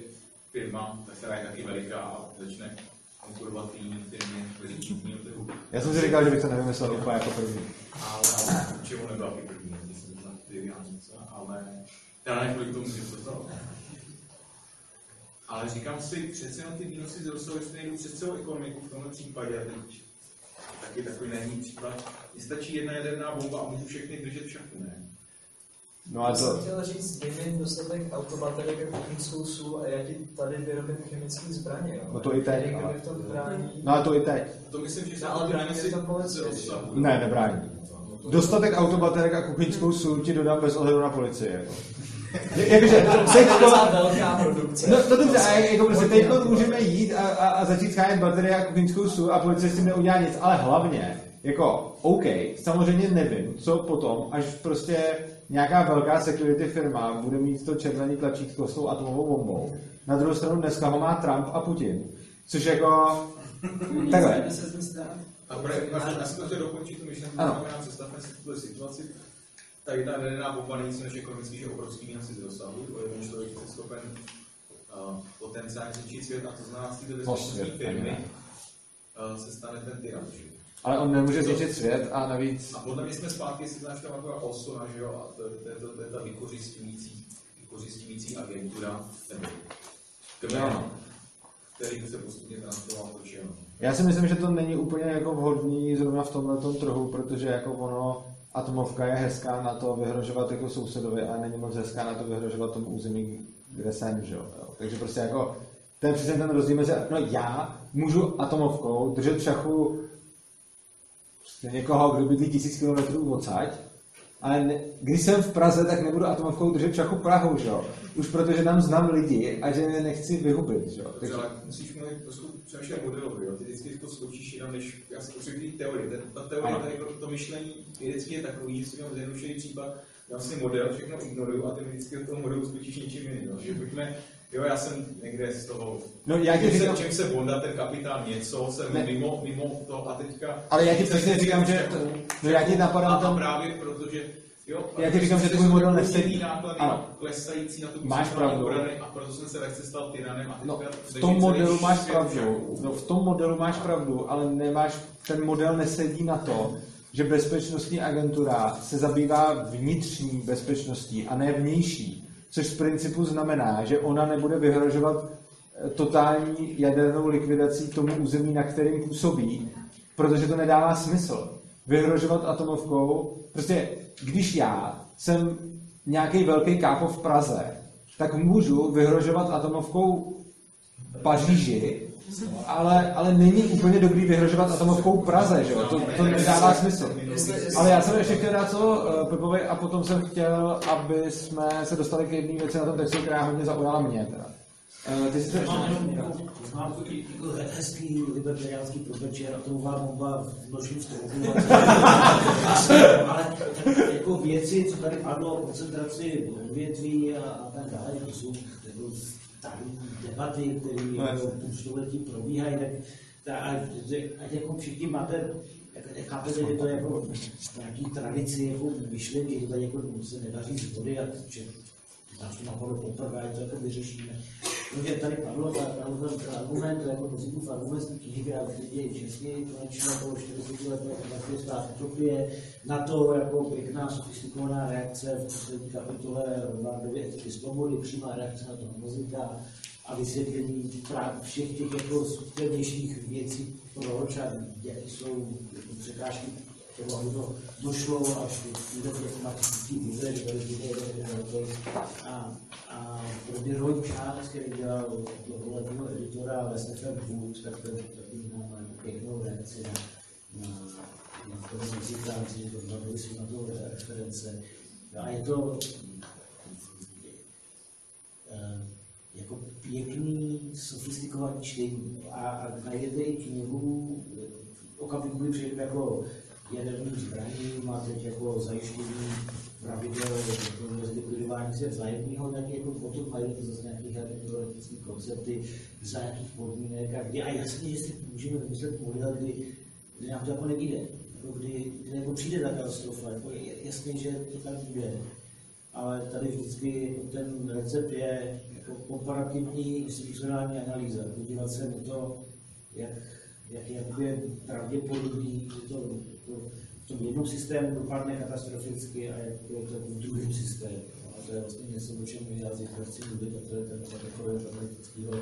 firma, která je taky veliká a začne konkurovat jiným firmě velikým trhu. Já jsem si říkal, že bych to nevymyslel úplně jako první. Ale čemu nebyla ty první, myslím, že Vivian něco, ale já nevím, kolik to může dostat. Ale říkám si, přece jenom ty výnosy z jestli nejdou přes celou ekonomiku v tomhle případě, a teď taky takový není případ, mně stačí jedna jaderná bomba a můžu všechny držet v šachu, ne? No a Já jsem to, chtěl říct, dej mi dostatek autobaterek a kuchyňskou sůl a já ti tady vyrobím chemické zbraně. Jo. No to i teď, Někdo ale- tom brání. no a to i teď. To myslím, že se ale ty brání to rozsahu. Ne, nebrání. Dostatek autobaterek a kuchyňskou sůl ti dodám bez ohledu na policii. Jako. Je- Jakože teďko... Docela velká produkce. No, no dobře, a jako prostě teď můžeme jít a, a, a začít schánět baterie a kuchyňskou sůl a policie s tím neudělá nic, ale hlavně, jako, OK, samozřejmě nevím, co potom, až prostě nějaká velká security firma bude mít to červený tlačítko s tou atomovou bombou. Na druhou stranu dneska ho má Trump a Putin. Což jako... Takhle. A já si to dokončit tu myšlenku, znamená, představme si tuto situaci. Tady ta jaderná bomba není nic než ekonomický, že obrovský výnosy z rozsahu, to je člověk je schopen uh, potenciálně zničit svět a to znamená, z té bezpečnostní firmy uh, se stane ten tyran. že. Ale on nemůže zničit svět a navíc... A podle mě jsme zpátky, jestli znáš tam taková Osona, že jo, a to, to, je to, to je ta vykořistující, vykořistující agentura, nebo No. který by se postupně transformoval do čeho. Já si myslím, že to není úplně jako vhodný zrovna v tomhle trhu, protože jako ono, atomovka je hezká na to vyhrožovat jako sousedovi, ale není moc hezká na to vyhrožovat tomu území, kde jsem, že jo. jo. Takže prostě jako, ten přesně ten rozdíl mezi, no já můžu atomovkou držet v šachu prostě někoho, kdo bydlí tisíc kilometrů odsaď, ale ne, když jsem v Praze, tak nebudu atomovkou držet šachu Prahu, že jo. Už protože tam znám lidi a že je nechci vyhubit, že jo. Takže... Ale musíš mluvit trošku přemýšlet modelově, jo? Ty vždycky to skočíš jenom, než já si potřebuji teorie. Ten, ta teorie, tady to, to myšlení vědecky je takový, že si mám zjednodušený případ, já si model, všechno ignoruju a ty vždycky do toho modelu skočíš něčím jiným. Jo? Že pojďme, jo, já jsem někde z toho, No, já ti říkám- se, čím se Bonda, ten kapitán něco, jsem Ne. mimo, mimo to a teďka... Ale já ti přesně říkám, že- však- no, já ti napadám a, tam- právě protože Jo, Já ti říkám, že tvůj model nesedí. náklady Ano. klesající na tu Máš pravdu. obrany a proto jsem se lehce stal tyranem a No, v tom modelu máš pravdu. No, v tom modelu máš pravdu, ale nemáš, ten model nesedí na to, že bezpečnostní agentura se zabývá vnitřní bezpečností a ne vnější. Což z principu znamená, že ona nebude vyhrožovat eh, totální jadernou likvidací tomu území, na kterým působí, protože to nedává smysl. Vyhrožovat atomovkou, prostě když já jsem nějaký velký kápo v Praze, tak můžu vyhrožovat atomovkou Paříži, ale, ale není úplně dobrý vyhrožovat atomovkou Praze, že jo? To, to nedává smysl. Ale já jsem ještě chtěl dát co eh, Pepovi a potom jsem chtěl, aby jsme se dostali k jedné věci na tom textu, která hodně zaujala mě. Teda. Eh, Ty jsi se ještě... Mám jako hezký libertariánský propečer a atomová bomba. Ale jako věci, co tady padlo, o koncentraci odvětví a, a tak dále, to jsou tady debaty, které No, půl století probíhají, tak ta, ať, jako všichni máte jak- chápete, že to je jako nějaký tradici jako myšlení, že tady jako se nedaří z vody a že nás to napadlo poprvé, to jako vyřešíme. Protože tady padlo ten argument, to je jako Kozikův argument z té knihy, která je česky, konečně po 40 letech vlastně stát utopie, na to jako pěkná sofistikovaná reakce v poslední kapitole Ronaldově etiky svobody, přímá reakce na toho muzika a vysvětlení právě všech těch jako subtilnějších věcí, proč a jaké jsou jako překážky to došlo až do jeden velký. A, a proběhl čas, který dělal hlavního editora Lesnefem Wood, tak ten takový má pěknou reakci na, na, na toho muzikánci, to jsou na to reference. A je to eh, jako pěkný, sofistikovaný čtení a, a najdete i knihu v okamžiku, kdy přijde jako jaderný zbraní, má teď jako zajištění pravidel zlikvidování se vzájemného, tak jako potom najdete zase nějaké teoretické koncepty za nějakých podmínek a kdy a jasně, že si můžeme vymyslet model, kdy, kdy nám to jako nevíde, jako kdy, kdy jako přijde ta katastrofa, jako jasně, že to tak bude ale tady vždycky ten recept je jako komparativní institucionální analýza. Podívat se na to, jak, jak, jak je pravděpodobný, že to jako v tom jednom systému dopadne katastroficky a jak je to v druhém systému. A to je vlastně něco, o čem já zítra chci mluvit, a to je ten takového analytického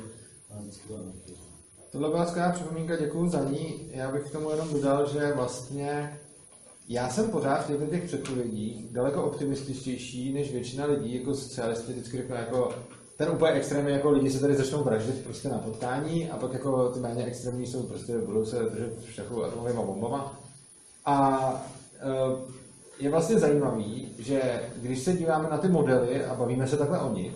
analytického. Tohle byla skvělá připomínka, děkuji za ní. Já bych k tomu jenom dodal, že vlastně já jsem pořád v těch předpovědích daleko optimističtější než většina lidí, jako socialisti vždycky řeknou jako ten úplně extrémní, jako lidi se tady začnou vraždit prostě na potkání a pak jako ty méně extrémní jsou prostě budou se držet v šachu atomovými bombama. A eh, je vlastně zajímavý, že když se díváme na ty modely a bavíme se takhle o nich,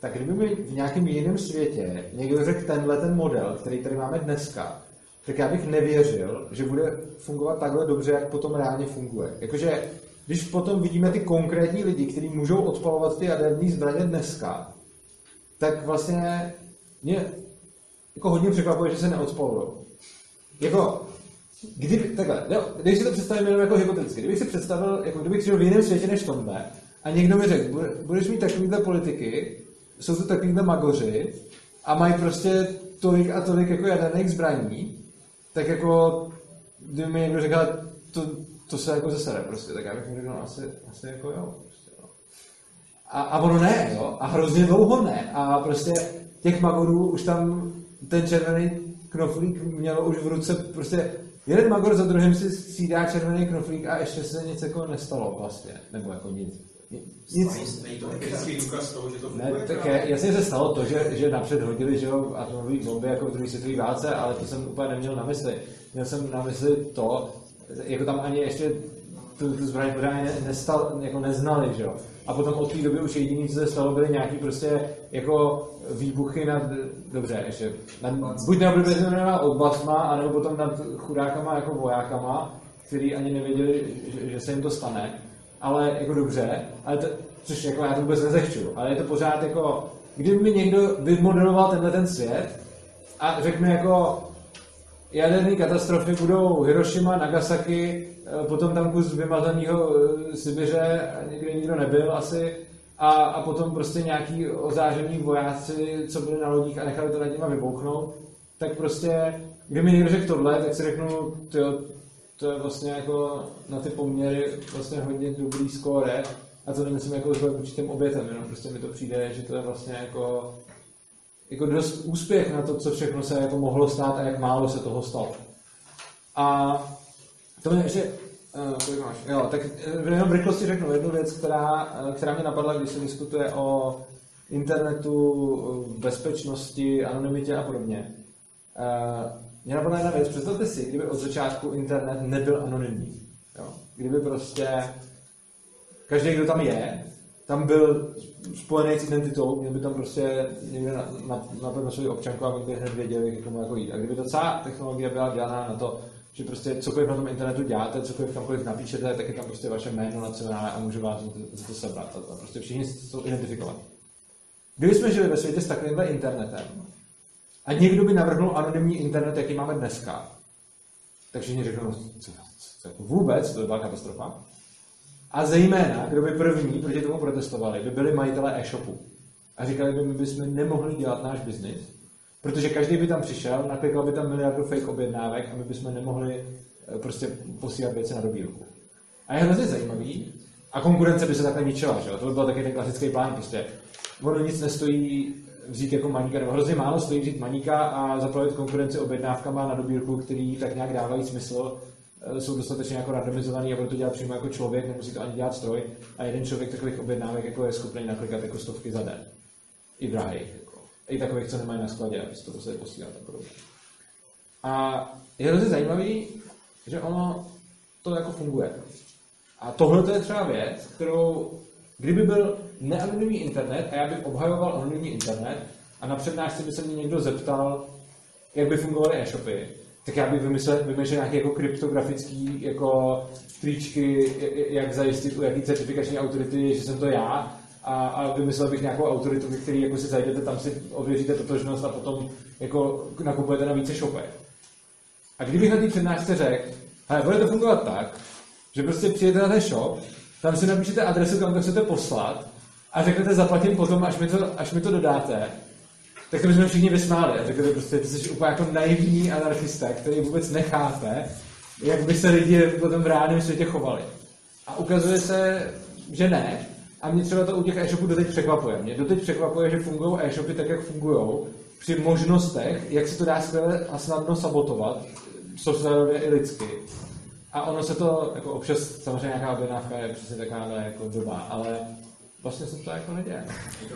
tak kdyby mi v nějakém jiném světě někdo řekl tenhle ten model, který tady máme dneska, tak já bych nevěřil, že bude fungovat takhle dobře, jak potom reálně funguje. Jakože, když potom vidíme ty konkrétní lidi, kteří můžou odpalovat ty jaderné zbraně dneska, tak vlastně mě jako hodně překvapuje, že se neodpalují. Jako, kdyby, takhle, jo, když si to představím jenom jako hypoteticky, kdybych si představil, jako kdybych žil v jiném světě než tomhle, a někdo mi řekl, "Bude- budeš mít takovýhle politiky, jsou to takovýhle magoři a mají prostě tolik a tolik jako jaderných zbraní, tak jako, kdyby mi někdo řekl, to, to se jako zesere prostě, tak já bych mu řekl, no, asi, asi jako jo. Prostě. A, a ono ne, jo, a hrozně dlouho ne. A prostě těch magorů už tam ten červený knoflík měl už v ruce prostě jeden magor za druhým si střídá červený knoflík a ještě se nic jako nestalo vlastně, nebo jako nic. Nic. Empirický důkaz toho, že to Ne, tak je, jasně se stalo to, že, že napřed hodili že jo, atomové bomby jako v druhé světové válce, ale to jsem úplně neměl na mysli. Měl jsem na mysli to, jako tam ani ještě tu, tu zbraň pořádně ne, nestal, jako neznali, že jo. A potom od té doby už jediné, co se stalo, byly nějaký prostě jako výbuchy nad, dobře, ještě, nad, buď neoblíbená odbatma, anebo potom nad chudákama jako vojákama, který ani nevěděli, že, že se jim to stane. Ale jako dobře, ale to, což jako já to vůbec nezechču, ale je to pořád jako, kdyby mi někdo vymodeloval tenhle ten svět a řekl mi jako, jaderné katastrofy budou Hiroshima, Nagasaki, potom tam kus vymazaného eh, Sibiře, a nikde nikdo nebyl asi, a, a potom prostě nějaký ozáření vojáci, co byli na lodích a nechali to nad nima vybouchnout, tak prostě, kdyby mi někdo řekl tohle, tak si řeknu, tyjo, to je vlastně jako na ty poměry vlastně hodně dobrý skóre, a to nemyslím jako s určitým obětem, jenom prostě mi to přijde, že to je vlastně jako jako dost úspěch na to, co všechno se jako mohlo stát a jak málo se toho stalo. A to mě ještě, uh, kolik máš? Jo, tak eh, jenom v rychlosti řeknu jednu věc, která, eh, která mě napadla, když se diskutuje o internetu, eh, bezpečnosti, anonymitě a podobně. Uh, mě napadla jedna věc, představte si, kdyby od začátku internet nebyl anonymní. Jo? Kdyby prostě každý, kdo tam je, tam byl spojený s identitou, měl by tam prostě někde na, na, na, na svou občanku a by hned věděli, jak tomu jako jít. A kdyby ta celá technologie byla dělaná na to, že prostě cokoliv na tom internetu děláte, cokoliv kamkoliv napíšete, tak je tam prostě vaše jméno nacionální a může vás za to, sebrat. A prostě všichni jsou identifikovaní. Kdyby jsme žili ve světě s takovýmhle internetem a někdo by navrhnul anonymní internet, jaký máme dneska, tak všichni řeknou, co, co, co, vůbec, to by byla katastrofa. A zejména, kdo by první proti tomu protestovali, by byli majitelé e-shopu. A říkali by, my bychom nemohli dělat náš biznis, protože každý by tam přišel, naklikal by tam miliardu fake objednávek a my bychom nemohli eh, prostě posílat věci na dobírku. A je hrozně zajímavý, a konkurence by se takhle ničila, že jo? To by byl taky ten klasický plán, prostě ono nic nestojí vzít jako maníka, nebo hrozně málo stojí vzít maníka a zaplavit konkurenci objednávkama na dobírku, který tak nějak dávají smysl, eh, jsou dostatečně jako randomizovaný a bude to dělat přímo jako člověk, nemusí to ani dělat stroj a jeden člověk takových objednávek jako je schopný naklikat jako stovky za den. I drahých. I takových, co nemají na skladě, aby se to museli posílat a podobně. A je hrozně zajímavý, že ono to jako funguje. A tohle to je třeba věc, kterou, kdyby byl neanonymní internet a já bych obhajoval anonymní internet a na přednášce by se mě někdo zeptal, jak by fungovaly e-shopy, tak já bych vymyslel, vymyslel nějaké jako kryptografický jako tričky, jak zajistit u jaký certifikační autority, že jsem to já a, a vymyslel bych nějakou autoritu, ve který jako si zajdete, tam si ověříte totožnost a potom jako nakupujete na více shopech. A kdybych na té přednášce řekl, hele, bude to fungovat tak, že prostě přijete na ten shop, tam si napíšete adresu, kam to chcete poslat a řeknete zaplatím potom, až mi to, až mi to dodáte, tak to bychom všichni vysmáli a řekli prostě, ty jsi úplně jako naivní anarchista, který vůbec nechápe, jak by se lidi potom v reálném světě chovali. A ukazuje se, že ne. A mě třeba to u těch e-shopů doteď překvapuje. Mě doteď překvapuje, že fungují e-shopy tak, jak fungují, při možnostech, jak se to dá skvěle a snadno sabotovat, softwarově i lidsky. A ono se to, jako občas samozřejmě nějaká objednávka je přesně taková jako doba, ale vlastně se to jako neděje.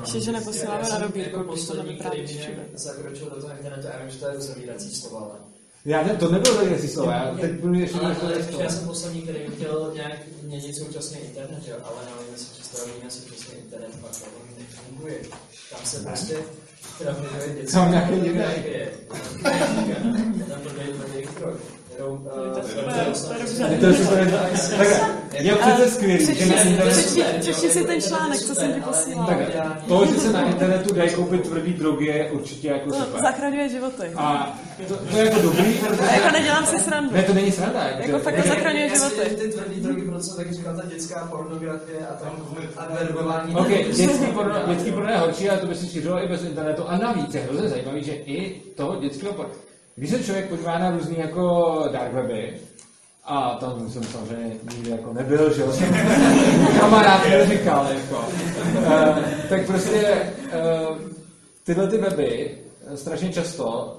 Ještě, že neposíláme na dobírku, jako když to poslední, který mě všude. zakročil do toho internetu, já vím, že to je uzavírací slova, ale... Já ne, to nebylo jestli slova, já teď budu ještě ale, ale já jsem poslední, který chtěl nějak měnit současný internet, jo, ale nevím, si představit na současný internet, pak to nefunguje. Tam se prostě trafuje děti. Tam nějaký jiný. Tam to jejich krok. Eh, To je super. Je přece skvělý, že na internetu... Přečti si ten článek, co jsem ti posílala. Takhle, to, že se na internetu dají koupit tvrdý drogy, je určitě jako To super. zachraňuje životy. A to, to je jako dobrý, protože... Jako nedělám si srandu. Ne, to není sranda. Jako fakt to zachraňuje životy. Ty tvrdý drogy, proto jsem taky říkal, ta dětská pornografie a tam a verbování. OK, dětský porno, dětský porno je horší, ale to by se šířilo i bez internetu. A navíc je hrozně zajímavý, že i toho dětského porno. Když se člověk podívá na různý jako dark weby, a tam jsem samozřejmě nikdy jako nebyl, že jo, kamarád mi říkal, jako. Uh, tak prostě uh, tyhle ty weby eh, strašně často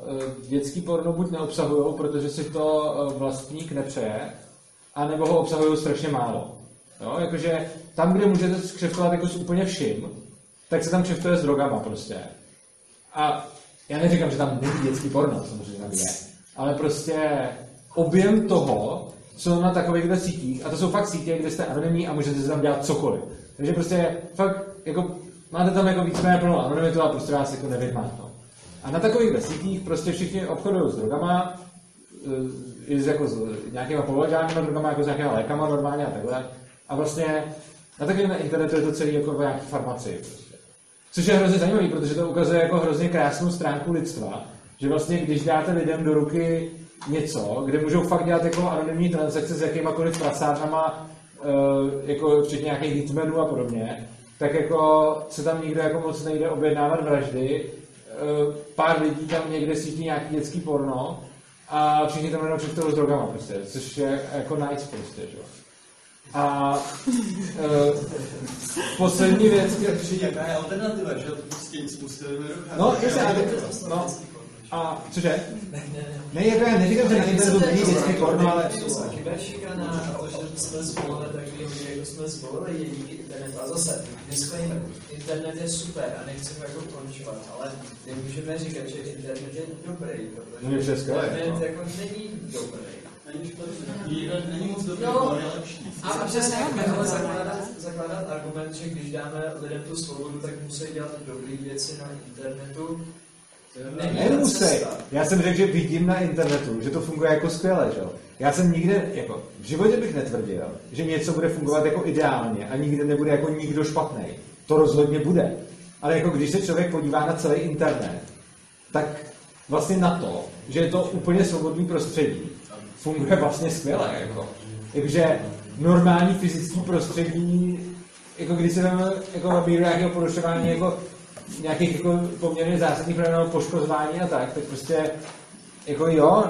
dětský porno buď neobsahují, protože si to vlastník nepřeje, anebo ho obsahují strašně málo. Jo? Jakože tam, kde můžete skřeftovat jako s úplně vším, tak se tam kšeftuje s drogama prostě. A já neříkám, že tam není dětský porno, samozřejmě tam je. Ale prostě objem toho, co na takovýchhle sítích, a to jsou fakt sítě, kde jste anonymní a můžete tam dělat cokoliv. Takže prostě fakt, jako, máte tam jako víceméně plnou anonymitu a prostě vás jako to. A na takovýchhle sítích prostě všichni obchodují s drogama, eh, i s, jako, s nějakýma povolenými drogama, jako s nějakýma lékama normálně a takhle. A vlastně na takovém internetu je to celý jako v nějaký farmacii. Prostě. Což je hrozně zajímavý, protože to ukazuje jako hrozně krásnou stránku lidstva, že vlastně když dáte lidem do ruky něco, kde můžou fakt dělat jako anonymní transakce s jakýmakoliv prasárnama, eh, jako včetně nějakých hitmenů a podobně, tak jako se tam nikdo jako moc nejde objednávat vraždy, eh, pár lidí tam někde svítí nějaký dětský porno a všichni tam jenom kšeftují s drogama prostě, což je jako nice prostě, že jo. A uh, poslední věc, Přijde, jaká je alternativa, že prostě nic rucha. No, jasně, ale no, a cože? Ne, jako já neříkám, že na internetu není dětský porno, ale... Kyberšikana a to, že jsme zvolili takový lidi, jako jsme zvolili, je díky internetu. A zase, disclaimer, internet je super a nechci ho jako ukončovat, ale nemůžeme říkat, že internet je dobrý, protože No, internet no. jako není dobrý. Není moc dobrý, No, ale je lepší. a přesně, ale zakládat, zakládat argument, že když dáme lidem tu svobodu, tak musí dělat dobré věci na internetu. Není Nemusí. Já jsem řekl, že vidím na internetu, že to funguje jako skvěle, že jo. Já jsem nikde, jako, v životě bych netvrdil, že něco bude fungovat jako ideálně a nikdy nebude jako nikdo špatný. To rozhodně bude. Ale jako když se člověk podívá na celý internet, tak vlastně na to, že je to úplně svobodný prostředí, funguje vlastně skvěle. Jako. Jakože normální fyzický prostředí, jako když se vezme jako nabíru nějakého porušování jako nějakých jako poměrně zásadních problémů, poškozování a tak, tak prostě jako jo,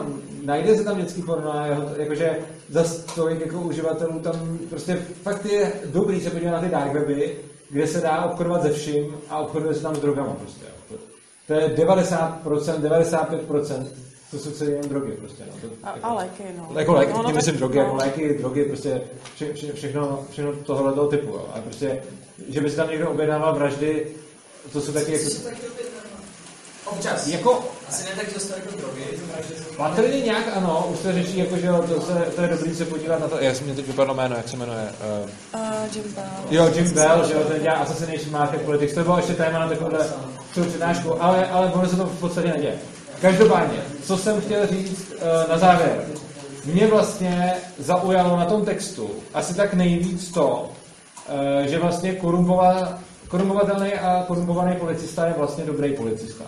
najde se tam dětský porno, jakože za tolik jako uživatelů tam prostě fakt je dobrý se podívat na ty dark weby, kde se dá obchodovat ze vším a obchoduje se tam s drogama prostě. to je 90%, 95%, to jsou celé jen drogy prostě. No. To, A, a léky, no. jako léky, tím tak- myslím drogy, no. jako léky, drogy, prostě vše, vše, všechno, všechno tohohle toho typu. Jo. A prostě, že by si tam někdo objednával vraždy, to jsou taky jako... Občas. Jako, Asi ne tak dost jako drogy, patrně nějak ano, už se řečí, jako, že to, se, to je dobrý se podívat na to, jak se mě teď vypadlo jméno, jak se jmenuje? Uh, Uh, Jim Bell. jo, Jim Bell, že jo, ten dělá Assassination Market Politics, to bylo ještě téma na takovouhle tu přednášku, ale, ale ono se to v podstatě neděje. Každopádně, co jsem chtěl říct uh, na závěr. Mě vlastně zaujalo na tom textu asi tak nejvíc to, uh, že vlastně korumpova, korumpovatelný a korumpovaný policista je vlastně dobrý policista.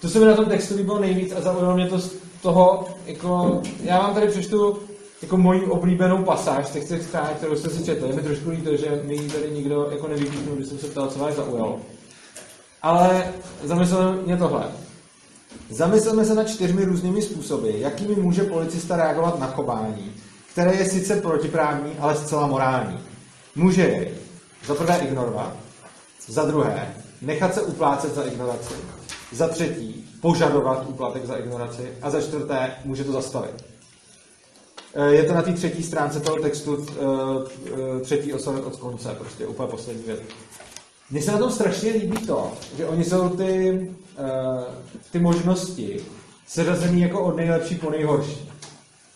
To se mi na tom textu líbilo nejvíc a zaujalo mě to z toho, jako, já vám tady přečtu jako moji oblíbenou pasáž z těch stránek, kterou jste si četli. Je mi trošku líto, že mi tady nikdo jako nevypíchnul, když jsem se ptal, co vás zaujalo. Ale zamyslel mě tohle. Zamysleme se nad čtyřmi různými způsoby, jakými může policista reagovat na chování, které je sice protiprávní, ale zcela morální. Může jej za prvé ignorovat, za druhé nechat se uplácet za ignoraci, za třetí požadovat úplatek za ignoraci a za čtvrté může to zastavit. Eh, Je to na té třetí stránce toho textu, eh, eh, třetí osovek od konce, prostě úplně poslední věc. Mně se na tom strašně líbí to, že oni jsou ty, ty možnosti seřazený jako od nejlepší po nejhorší.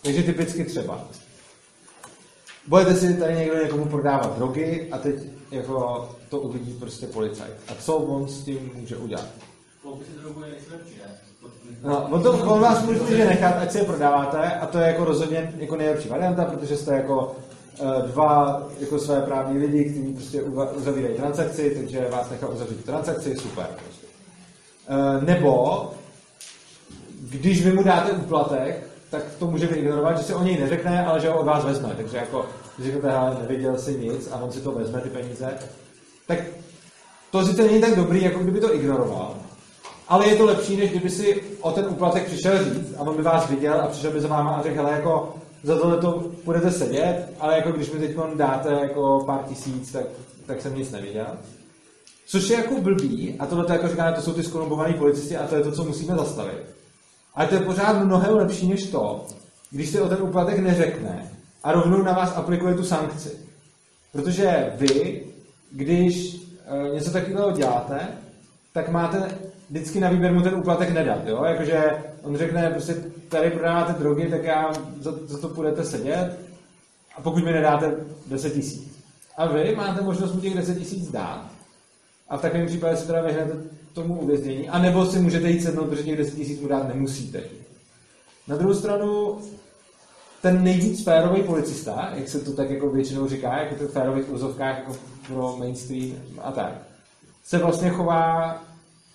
Takže typicky třeba. Budete si tady někdo někomu prodávat drogy a teď jako to uvidí prostě policajt. A co on s tím může udělat? No, on, to, on vás může nechat, ať si je prodáváte a to je jako rozhodně jako nejlepší varianta, protože jste jako dva jako své právní lidi, kteří prostě uzavírají transakci, takže vás nechá uzavřít transakci, super. Prostě. Eh, Nebo když vy mu dáte úplatek, tak to může ignorovat, že si o něj neřekne, ale že ho od vás vezme. Takže jako, když řeknete, hele, neviděl si nic a on si to vezme, ty peníze, tak to sice není tak dobrý, jako kdyby to ignoroval, ale je to lepší, než kdyby si o ten úplatek přišel říct a on by vás viděl a přišel by za váma a řekl, hele, jako za tohle to budete sedět, ale jako když mi teď dáte jako pár tisíc, tak, tak jsem nic neviděl. Což je jako blbý, a tohle to jako říkáme, to jsou ty skorumpovaní policisti a to je to, co musíme zastavit. Ale to je pořád mnohem lepší než to, když si o ten úplatek neřekne a rovnou na vás aplikuje tu sankci. Protože vy, když e, něco takového děláte, tak máte vždycky na výběr mu ten úplatek nedat. Jo? Jakože on řekne, prostě tady prodáváte drogy, tak já za, za to budete sedět a pokud mi nedáte 10 tisíc. A vy máte možnost mu těch 10 tisíc dát. A v takovém případě si teda vyhnete tomu uvěznění. A nebo si můžete jít sednout, protože těch 10 tisíc mu dát nemusíte. Na druhou stranu, ten nejvíc férový policista, jak se to tak jako většinou říká, jako to v férových úzovkách jako pro mainstream a tak, se vlastně chová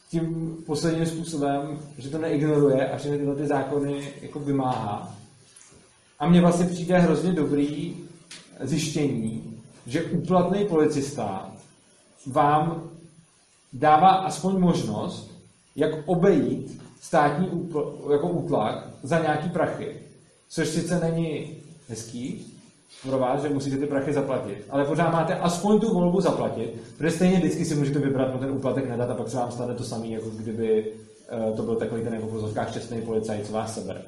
tím posledním způsobem, že to neignoruje a že tyhle ty zákony jako vymáhá. A mně vlastně přijde hrozně dobrý zjištění, že úplatný policista vám dává aspoň možnost, jak obejít státní úpl, jako útlak za nějaký prachy. Což sice není hezký pro vás, že musíte ty prachy zaplatit, ale pořád máte aspoň tu volbu zaplatit, protože stejně vždycky si můžete vybrat no ten úplatek nedat a pak se vám stane to samé, jako kdyby uh, to byl takový ten jako v čestný policajt, co vás sebere.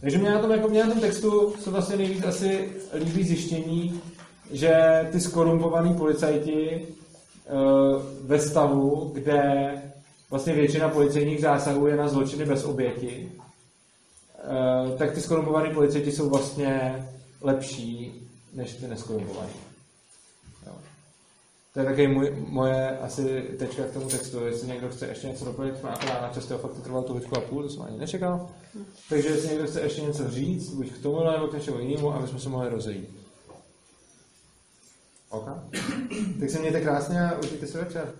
Takže mě na tom, jako mě na tom textu se vlastně nejvíc asi líbí zjištění, že ty skorumpovaný policajti uh, ve stavu, kde vlastně většina policejních zásahů je na zločiny bez oběti, uh, tak ty skorumpovaný policajti jsou vlastně lepší než ty neskorumpovaný. Jo. To je taky můj, moje asi tečka k tomu textu. Jestli někdo chce ještě něco doplnit, má akorát na často fakt to trvalo tu hoďku a půl, to jsem ani nečekal. Takže jestli někdo chce ještě něco říct, buď k tomu nebo k něčemu jinému, aby jsme se mohli rozejít. OK? Tak se mějte krásně a užijte si večer.